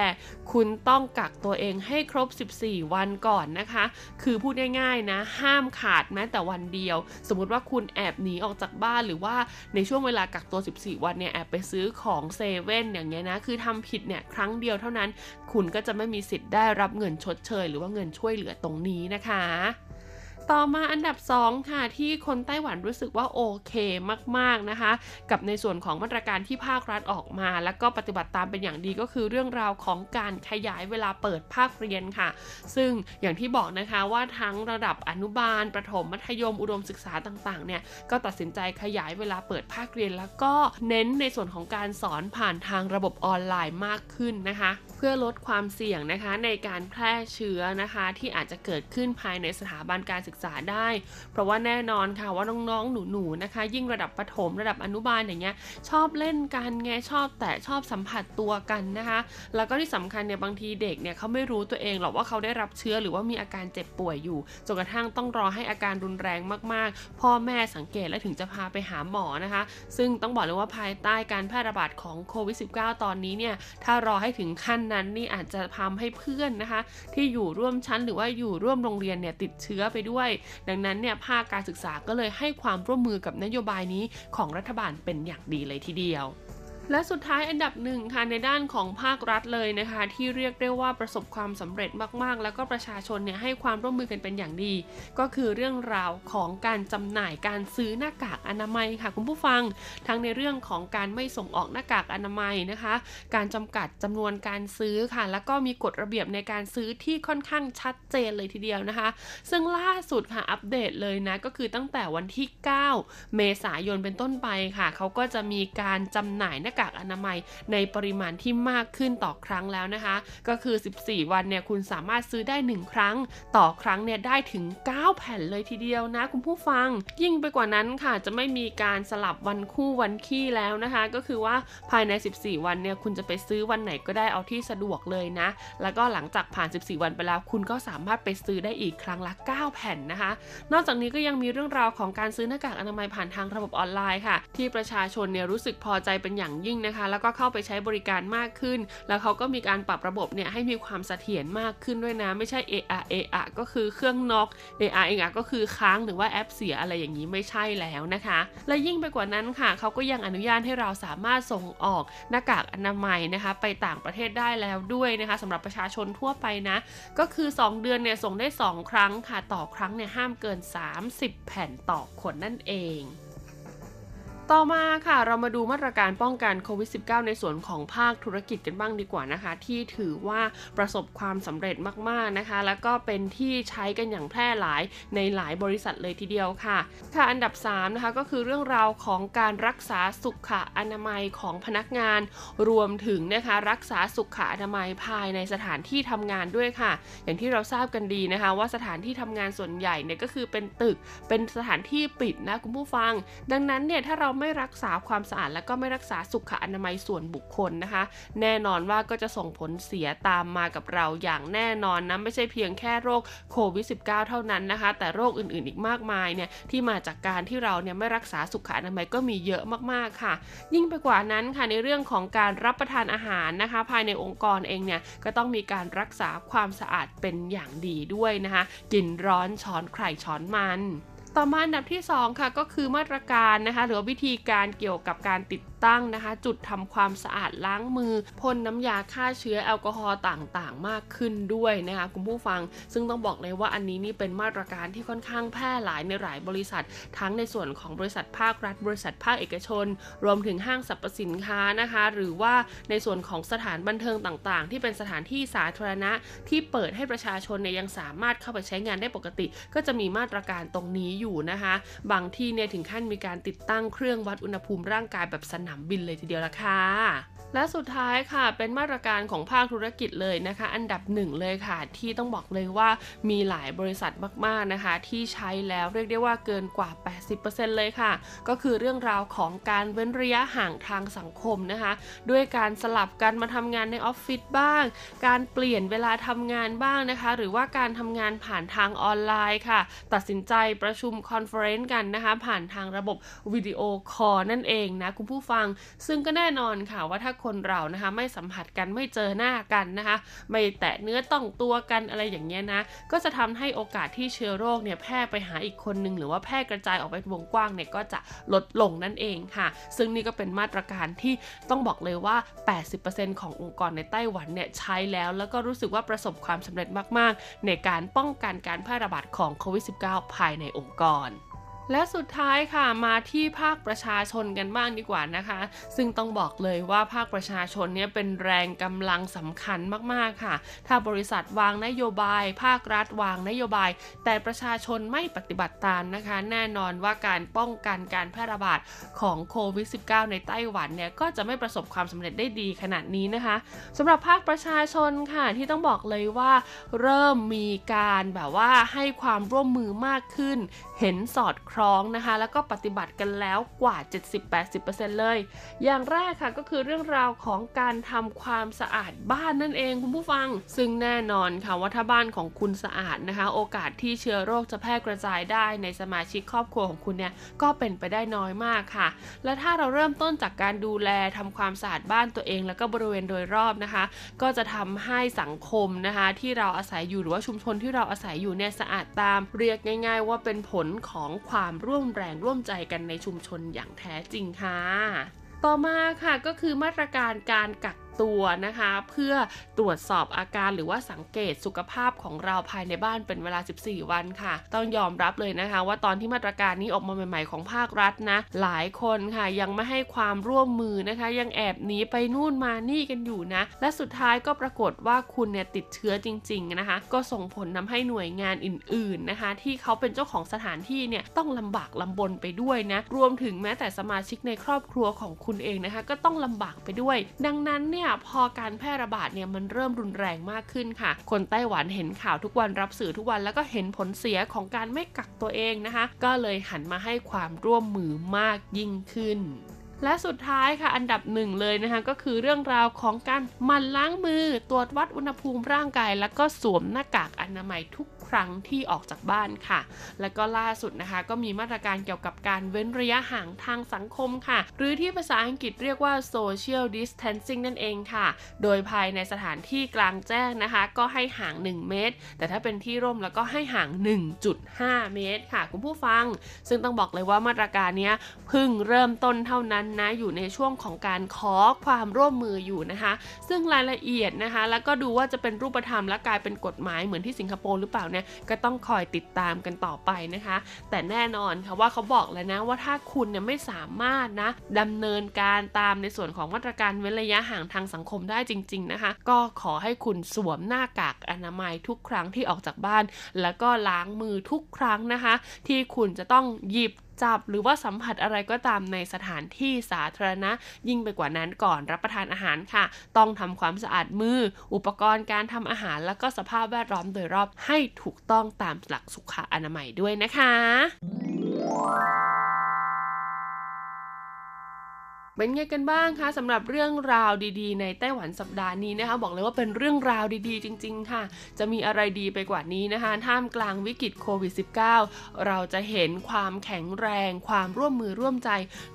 F: คุณต้องกักตัวเองให้ครบ 14 วันก่อนนะคะ คือพูดง่ายๆนะ ห้ามขาดแม้แต่วันเดียว สมมุติว่าคุณแอบหนีออกจากบ้านหรือว่าในช่วงเวลากักตัว 14 วันเนี่ยแอบไปซื้อของเซเว่นอย่างเงี้ยนะ คือทำผิดเนี่ยครั้งเดียวเท่านั้น คุณก็จะไม่มีสิทธิ์ได้รับเงินชดเชย หรือว่าเงินช่วยเหลือตรงนี้นะคะ ต่อมาอันดับ 2 ค่ะ ที่คนไต้หวันรู้สึกว่าโอเคมาก ๆ นะคะ กับในส่วนของมาตรการที่ภาครัฐออกมา แล้วก็ปฏิบัติตามเป็นอย่างดีก็คือเรื่องราวของการขยายเวลาเปิดภาคเรียนค่ะ ซึ่งอย่างที่บอกนะคะว่าทั้งระดับอนุบาล ประถมมัธยมอุดมศึกษาต่าง ๆ เนี่ย ก็ตัดสินใจขยายเวลาเปิดภาคเรียน แล้วก็เน้นในส่วนของการสอนผ่านทางระบบออนไลน์มากขึ้นนะคะ เพื่อลดความเสี่ยงนะคะในการแพร่เชื้อนะคะที่อาจจะเกิดขึ้นภายในสถาบันการศึกษาได้ เพราะว่าแน่นอนค่ะว่าน้องๆ หนูๆนะคะ ยิ่งระดับประถมระดับอนุบาลอย่างเงี้ยชอบเล่นกันไงชอบแต่ชอบสัมผัสตัวกันนะคะ แล้วก็ที่สำคัญเนี่ยบางทีเด็กเนี่ยเขาไม่รู้ตัวเองหรอกว่าเขาได้รับเชื้อหรือว่ามีอาการเจ็บป่วยอยู่จนกระทั่งต้องรอให้อาการรุนแรงมากๆ พ่อแม่สังเกตและถึงจะพาไปหาหมอนะคะ ซึ่งต้องบอกเลยว่าภายใต้การแพร่ระบาดของโควิด -19 ตอนนี้เนี่ยถ้ารอให้ถึงขั้นนั้นนี่อาจจะทำให้เพื่อนนะคะ ที่อยู่ร่วมชั้นหรือว่าอยู่ร่วมโรงเรียนเนี่ยติดเชื้อไปด้วยดังนั้นเนี่ยภาคการศึกษาก็เลยให้ความร่วมมือกับนโยบายนี้ของรัฐบาลเป็นอย่างดีเลยทีเดียว และสุดท้ายอันดับหนึ่งค่ะในด้านของภาครัฐเลยนะคะ ที่เรียกได้ว่าประสบความสำเร็จมากๆ แล้วก็ประชาชนเนี่ยให้ความร่วมมือกันเป็นอย่างดี ก็คือเรื่องราวของการจำหน่ายการซื้อหน้ากากอนามัยค่ะคุณผู้ฟัง ทั้งในเรื่องของการไม่ส่งออกหน้ากากอนามัยนะคะ การจำกัดจำนวนการซื้อค่ะ แล้วก็มีกฎระเบียบในการซื้อที่ค่อนข้างชัดเจนเลยทีเดียวนะคะ ซึ่งล่าสุดค่ะอัปเดตเลยนะก็คือตั้งแต่วันที่ 9 เมษายนเป็นต้นไปค่ะเขาก็จะมีการจำหน่ายหน้าากากอนามัยในปริมาณที่มากขึ้นต่อครั้งแล้วนะคะ ก็คือ 14 วันเนี่ยคุณสามารถซื้อได้ 1 ครั้ง ต่อครั้งเนี่ยได้ถึง 9 แผ่นเลยทีเดียวนะคุณผู้ฟัง ยิ่งไปกว่านั้นค่ะจะไม่มีการสลับวันคู่วันขี้แล้วนะคะ ก็คือว่าภายใน 14 วันเนี่ยคุณจะไปซื้อวันไหนก็ได้เอาที่สะดวกเลยนะ แล้วก็หลังจากผ่าน 14 วันไปแล้ว คุณก็สามารถไปซื้อได้อีกครั้งละ 9 แผ่นนะคะ นอกจากนี้ก็ยังมีเรื่องราวของการซื้อหน้ากากอนามัยผ่านทางระบบออนไลน์ค่ะ ที่ประชาชนเนี่ยรู้สึกพอใจเป็นอย่างยิ่งนะคะ แล้วก็เข้าไปใช้บริการมากขึ้น แล้วเขาก็มีการปรับระบบเนี่ยให้มีความเสถียรมากขึ้นด้วยนะ ไม่ใช่เอะอะเออะก็คือเครื่องน็อกเอะอะเอะก็คือค้างหรือว่าแอปเสียอะไรอย่างนี้ไม่ใช่แล้วนะคะ และยิ่งไปกว่านั้นค่ะเขาก็ยังอนุญาตให้เราสามารถส่งออกหน้ากากอนามัยนะคะ ไปต่างประเทศได้แล้วด้วยนะคะสำหรับประชาชนทั่วไปนะ ก็คือ 2 เดือนเนี่ยส่งได้ 2 ครั้งค่ะต่อครั้งเนี่ยห้ามเกิน 30 แผ่นต่อคนนั่นเอง ต่อมาค่ะ เรามาดูมาตรการป้องกันโควิด -19 ในส่วนของภาคธุรกิจกันบ้างดีกว่านะคะ ที่ถือว่าประสบความสำเร็จมากๆนะคะ แล้วก็เป็นที่ใช้กันอย่างแพร่หลายในหลายบริษัทเลยทีเดียวค่ะ ค่ะอันดับ3นะคะก็คือเรื่องราวของการรักษาสุขอนามัยของพนักงาน รวมถึงนะคะรักษาสุขอนามัยภายในสถานที่ทำงานด้วยค่ะ อย่างที่เราทราบกันดีนะคะ ว่าสถานที่ทำงานส่วนใหญ่เนี่ยก็คือเป็นตึกเป็นสถานที่ปิดนะคุณผู้ฟัง ดังนั้นเนี่ยถ้าเราไม่รักษาความสะอาด และก็ไม่รักษาสุขอนามัยส่วนบุคคลนะคะ แน่นอนว่าก็จะส่งผลเสียตามมากับเราอย่างแน่นอนนะไม่ใช่เพียงแค่โรคโควิด -19 เท่านั้นนะคะ แต่โรคอื่นๆอีกมากมายเนี่ยที่มาจากการที่เราเนี่ยไม่รักษาสุขอนามัยก็มีเยอะมากๆค่ะ ยิ่งไปกว่านั้นค่ะในเรื่องของการรับประทานอาหารนะคะ ภายในองค์กรเองเนี่ยก็ต้องมีการรักษาความสะอาดเป็นอย่างดีด้วยนะคะ กินร้อนช้อนใครช้อนมัน ต่อมาอันดับที่ 2 ค่ะก็คือมาตรการนะคะหรือวิธีการเกี่ยวกับการติดตั้งนะคะ จุดทำความสะอาดล้างมือพ่นน้ำยาฆ่าเชื้อแอลกอฮอล์ต่างๆ มากขึ้นด้วยนะคะคุณผู้ฟัง ซึ่งต้องบอกเลยว่าอันนี้นี่เป็นมาตรการที่ค่อนข้างแพร่หลายในหลายบริษัท ทั้งในส่วนของบริษัทภาครัฐ บริษัทภาคเอกชน รวมถึงห้างสรรพสินค้านะคะ หรือว่าในส่วนของสถานบันเทิงต่างๆ ที่เป็นสถานที่สาธารณะที่เปิดให้ประชาชนเนี่ยยังสามารถเข้าไปใช้งานได้ปกติ ก็จะมีมาตรการตรงนี้อยู่นะคะ บางที่เนี่ยถึงขั้นมีการติดตั้งเครื่องวัดอุณหภูมิร่างกายแบบสนามบินเลยทีเดียวละค่ะ และสุดท้ายค่ะเป็นมาตรการของภาคธุรกิจเลยนะคะ อันดับหนึ่งเลยค่ะ ที่ต้องบอกเลยว่ามีหลายบริษัทมากๆนะคะ ที่ใช้แล้วเรียกได้ว่าเกินกว่า 80%เลยค่ะ ก็คือเรื่องราวของการเว้นระยะห่างทางสังคมนะคะ ด้วยการสลับกันมาทำงานในออฟฟิศบ้าง การเปลี่ยนเวลาทำงานบ้างนะคะ หรือว่าการทำงานผ่านทางออนไลน์ค่ะ ตัดสินใจประชุม conference กันนะคะ ผ่านทางระบบวิดีโอคอลนั่นเองนะคุณผู้ฟัง ซึ่งก็แน่นอนค่ะว่าถ้าคนเรานะคะ ไม่สัมผัสกันไม่เจอหน้ากันนะคะ ไม่แตะเนื้อต้องตัวกันอะไรอย่างเงี้ยนะ ก็จะทำให้โอกาสที่เชื้อโรคเนี่ยแพร่ไปหาอีกคนนึง หรือว่าแพร่กระจายออกไปวงกว้างเนี่ยก็จะลดลงนั่นเองค่ะ ซึ่งนี่ก็เป็นมาตรการที่ต้องบอกเลยว่า 80%ขององค์กรในไต้หวันเนี่ยใช้แล้ว แล้วก็รู้สึกว่าประสบความสำเร็จมาก ๆ ในการป้องกันการแพร่ระบาดของโควิด -19 ภายในองค์กร และสุดท้ายค่ะมาที่ภาคประชาชนกันบ้างดีกว่านะคะ ซึ่งต้องบอกเลยว่าภาคประชาชนเนี่ยเป็นแรงกำลังสำคัญมากๆค่ะ ถ้าบริษัทวางนโยบาย ภาครัฐวางนโยบาย แต่ประชาชนไม่ปฏิบัติตามนะคะ แน่นอนว่าการป้องกันการแพร่ระบาดของโควิด -19 ในไต้หวันเนี่ยก็จะไม่ประสบความสำเร็จได้ดีขนาดนี้นะคะสำหรับภาคประชาชนค่ะที่ต้องบอกเลยว่า เริ่มมีการแบบว่าให้ความร่วมมือมากขึ้น เห็นสอดคล้องนะคะ แล้วก็ปฏิบัติกันแล้วกว่า 70-80%เลย อย่างแรกค่ะก็คือเรื่องราวของการทำความสะอาดบ้านนั่นเองคุณผู้ฟัง ซึ่งแน่นอนค่ะว่าถ้าบ้านของคุณสะอาดนะคะ โอกาสที่เชื้อโรคจะแพร่กระจายได้ในสมาชิกครอบครัวของคุณเนี่ยก็เป็นไปได้น้อยมากค่ะ และถ้าเราเริ่มต้นจากการดูแลทำความสะอาดบ้านตัวเอง แล้วก็บริเวณโดยรอบนะคะ ก็จะทำให้สังคมนะคะที่เราอาศัยอยู่หรือว่าชุมชนที่เราอาศัยอยู่เนี่ยสะอาดตาม เรียกง่าย ๆ ว่าเป็นผลของความความร่วมแรงร่วมใจกันในชุมชนอย่างแท้จริงค่ะ ต่อมาค่ะก็คือมาตรการการกัก ตัวนะคะ เพื่อตรวจสอบอาการหรือว่าสังเกตสุขภาพของเราภายในบ้านเป็นเวลา 14 วันค่ะ ต้องยอมรับเลยนะคะ ว่าตอนที่มาตรการนี้ออกมาใหม่ ๆ ของภาครัฐนะ หลายคนค่ะยังไม่ให้ความร่วมมือนะคะ ยังแอบหนีไปนู่นมานี่กันอยู่นะ และสุดท้ายก็ปรากฏว่าคุณเนี่ยติดเชื้อจริง ๆนะคะ ก็ส่งผลทาให้หน่วยงานอื่น ๆนะคะ ที่เขาเป็นเจ้าของสถานที่เนี่ยต้องลำบากลำบนไปด้วยนะรวมถึงแม้แต่สมาชิกในครอบครัวของคุณเองนะคะ ก็ต้องลำบากไปด้วย ดังนั้นเนี่ยเนี่ยพอการแพร่ระบาดเนี่ยมันเริ่มรุนแรงมากขึ้นค่ะ คนไต้หวันเห็นข่าวทุกวันรับสื่อทุกวันแล้วก็เห็นผลเสียของการไม่กักตัวเองนะคะ ก็เลยหันมาให้ความร่วมมือมากยิ่งขึ้นและสุดท้ายค่ะอันดับหนึ่งเลยนะคะก็คือเรื่องราวของการหมั่นล้างมือ ตรวจวัดอุณหภูมิร่างกาย แล้วก็สวมหน้ากากอนามัยทุก ครั้งที่ออกจากบ้านค่ะ แล้วก็ล่าสุดนะคะ ก็มีมาตรการเกี่ยวกับการเว้นระยะห่างทางสังคมค่ะ หรือที่ภาษาอังกฤษเรียกว่า social distancing นั่นเองค่ะ โดยภายในสถานที่กลางแจ้งนะคะ ก็ให้ห่าง 1 เมตร แต่ถ้าเป็นที่ร่มแล้วก็ให้ห่าง 1.5 เมตรค่ะ คุณผู้ฟัง ซึ่งต้องบอกเลยว่ามาตรการนี้เพิ่งเริ่มต้นเท่านั้นนะอยู่ในช่วงของการขอความร่วมมืออยู่นะคะ ซึ่งรายละเอียดนะคะ แล้วก็ดูว่าจะเป็นรูปธรรมและกลายเป็นกฎหมายเหมือนที่สิงคโปร์หรือเปล่าเนี่ยก็ต้องคอยติดตามกันต่อไปนะคะ แต่แน่นอนค่ะว่าเขาบอกแล้วนะว่าถ้าคุณเนี่ยไม่สามารถนะดำเนินการตามในส่วนของมาตรการเว้นระยะห่างทางสังคมได้จริง ๆนะคะ ก็ขอให้คุณสวมหน้ากากอนามัยทุกครั้งที่ออกจากบ้าน แล้วก็ล้างมือทุกครั้งนะคะ ที่คุณจะต้องหยิบจับหรือว่าสัมผัสอะไรก็ตามในสถานที่สาธารณะ ยิ่งไปกว่านั้นก่อนรับประทานอาหารค่ะ ต้องทำความสะอาดมือ อุปกรณ์การทำอาหาร แล้วก็สภาพแวดล้อมโดยรอบให้ถูกต้องตามหลักสุขอนามัยด้วยนะคะ เป็นไงกันบ้างคะสำหรับเรื่องราวดีๆ ในไต้หวันสัปดาห์นี้นะคะบอกเลยว่าเป็นเรื่องราวดีๆ จริง ๆ ค่ะ จะมีอะไรดีไปกว่านี้นะคะท่ามกลางวิกฤตโควิด -19 เราจะเห็นความแข็งแรง ความร่วมมือร่วมใจ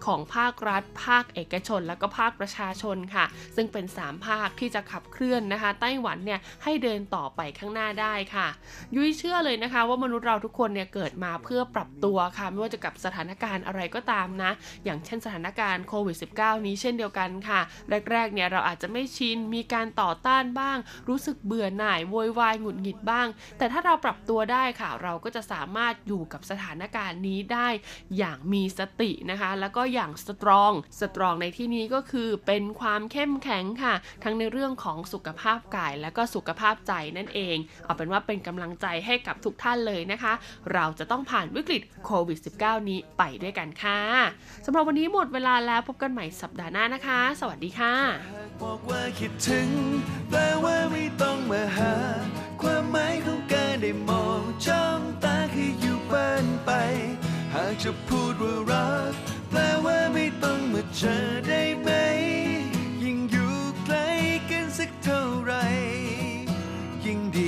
F: ของภาครัฐ ภาคเอกชน และก็ภาคประชาชนค่ะ ซึ่งเป็น 3 ภาคที่จะขับเคลื่อนนะคะ ไต้หวันเนี่ยให้เดินต่อไปข้างหน้าได้ค่ะ ยุ้ยเชื่อเลยนะคะ ว่ามนุษย์เราทุกคนเนี่ยเกิดมาเพื่อปรับตัวค่ะไม่ว่าจะกับสถานการณ์อะไรก็ตามนะ อย่างเช่นสถานการณ์โควิด -19 นี้เช่นเดียวกันค่ะ แรกๆเนี่ยเราอาจจะไม่ชินมีการต่อต้านบ้าง รู้สึกเบื่อหน่ายโวยวายหงุดหงิดบ้าง แต่ถ้าเราปรับตัวได้ค่ะ เราก็จะสามารถอยู่กับสถานการณ์นี้ได้อย่างมีสตินะคะ แล้วก็อย่างสตรองสตรองในที่นี้ก็คือเป็นความเข้มแข็งค่ะ ทั้งในเรื่องของสุขภาพกายและก็สุขภาพใจนั่นเอง เอาเป็นว่าเป็นกำลังใจให้กับทุกท่านเลยนะคะ เราจะต้องผ่านวิกฤตโควิด -19 นี้ไปด้วยกันค่ะสำหรับวันนี้หมดเวลาแล้วพบกันหม่สัปดาห์หน้านะคะ สวัสดีค่ะ
G: บอกว่าคิดถึงแปลว่าไม่ต้องมาหา ความหมายของการได้มองจ้องตาคืออยู่บ้านไป หากจะพูดว่ารักแปลว่าไม่ต้องมาเจอได้ไหม ยิ่งอยู่ใกล้กันสักเท่าไหร่ยิ่งดี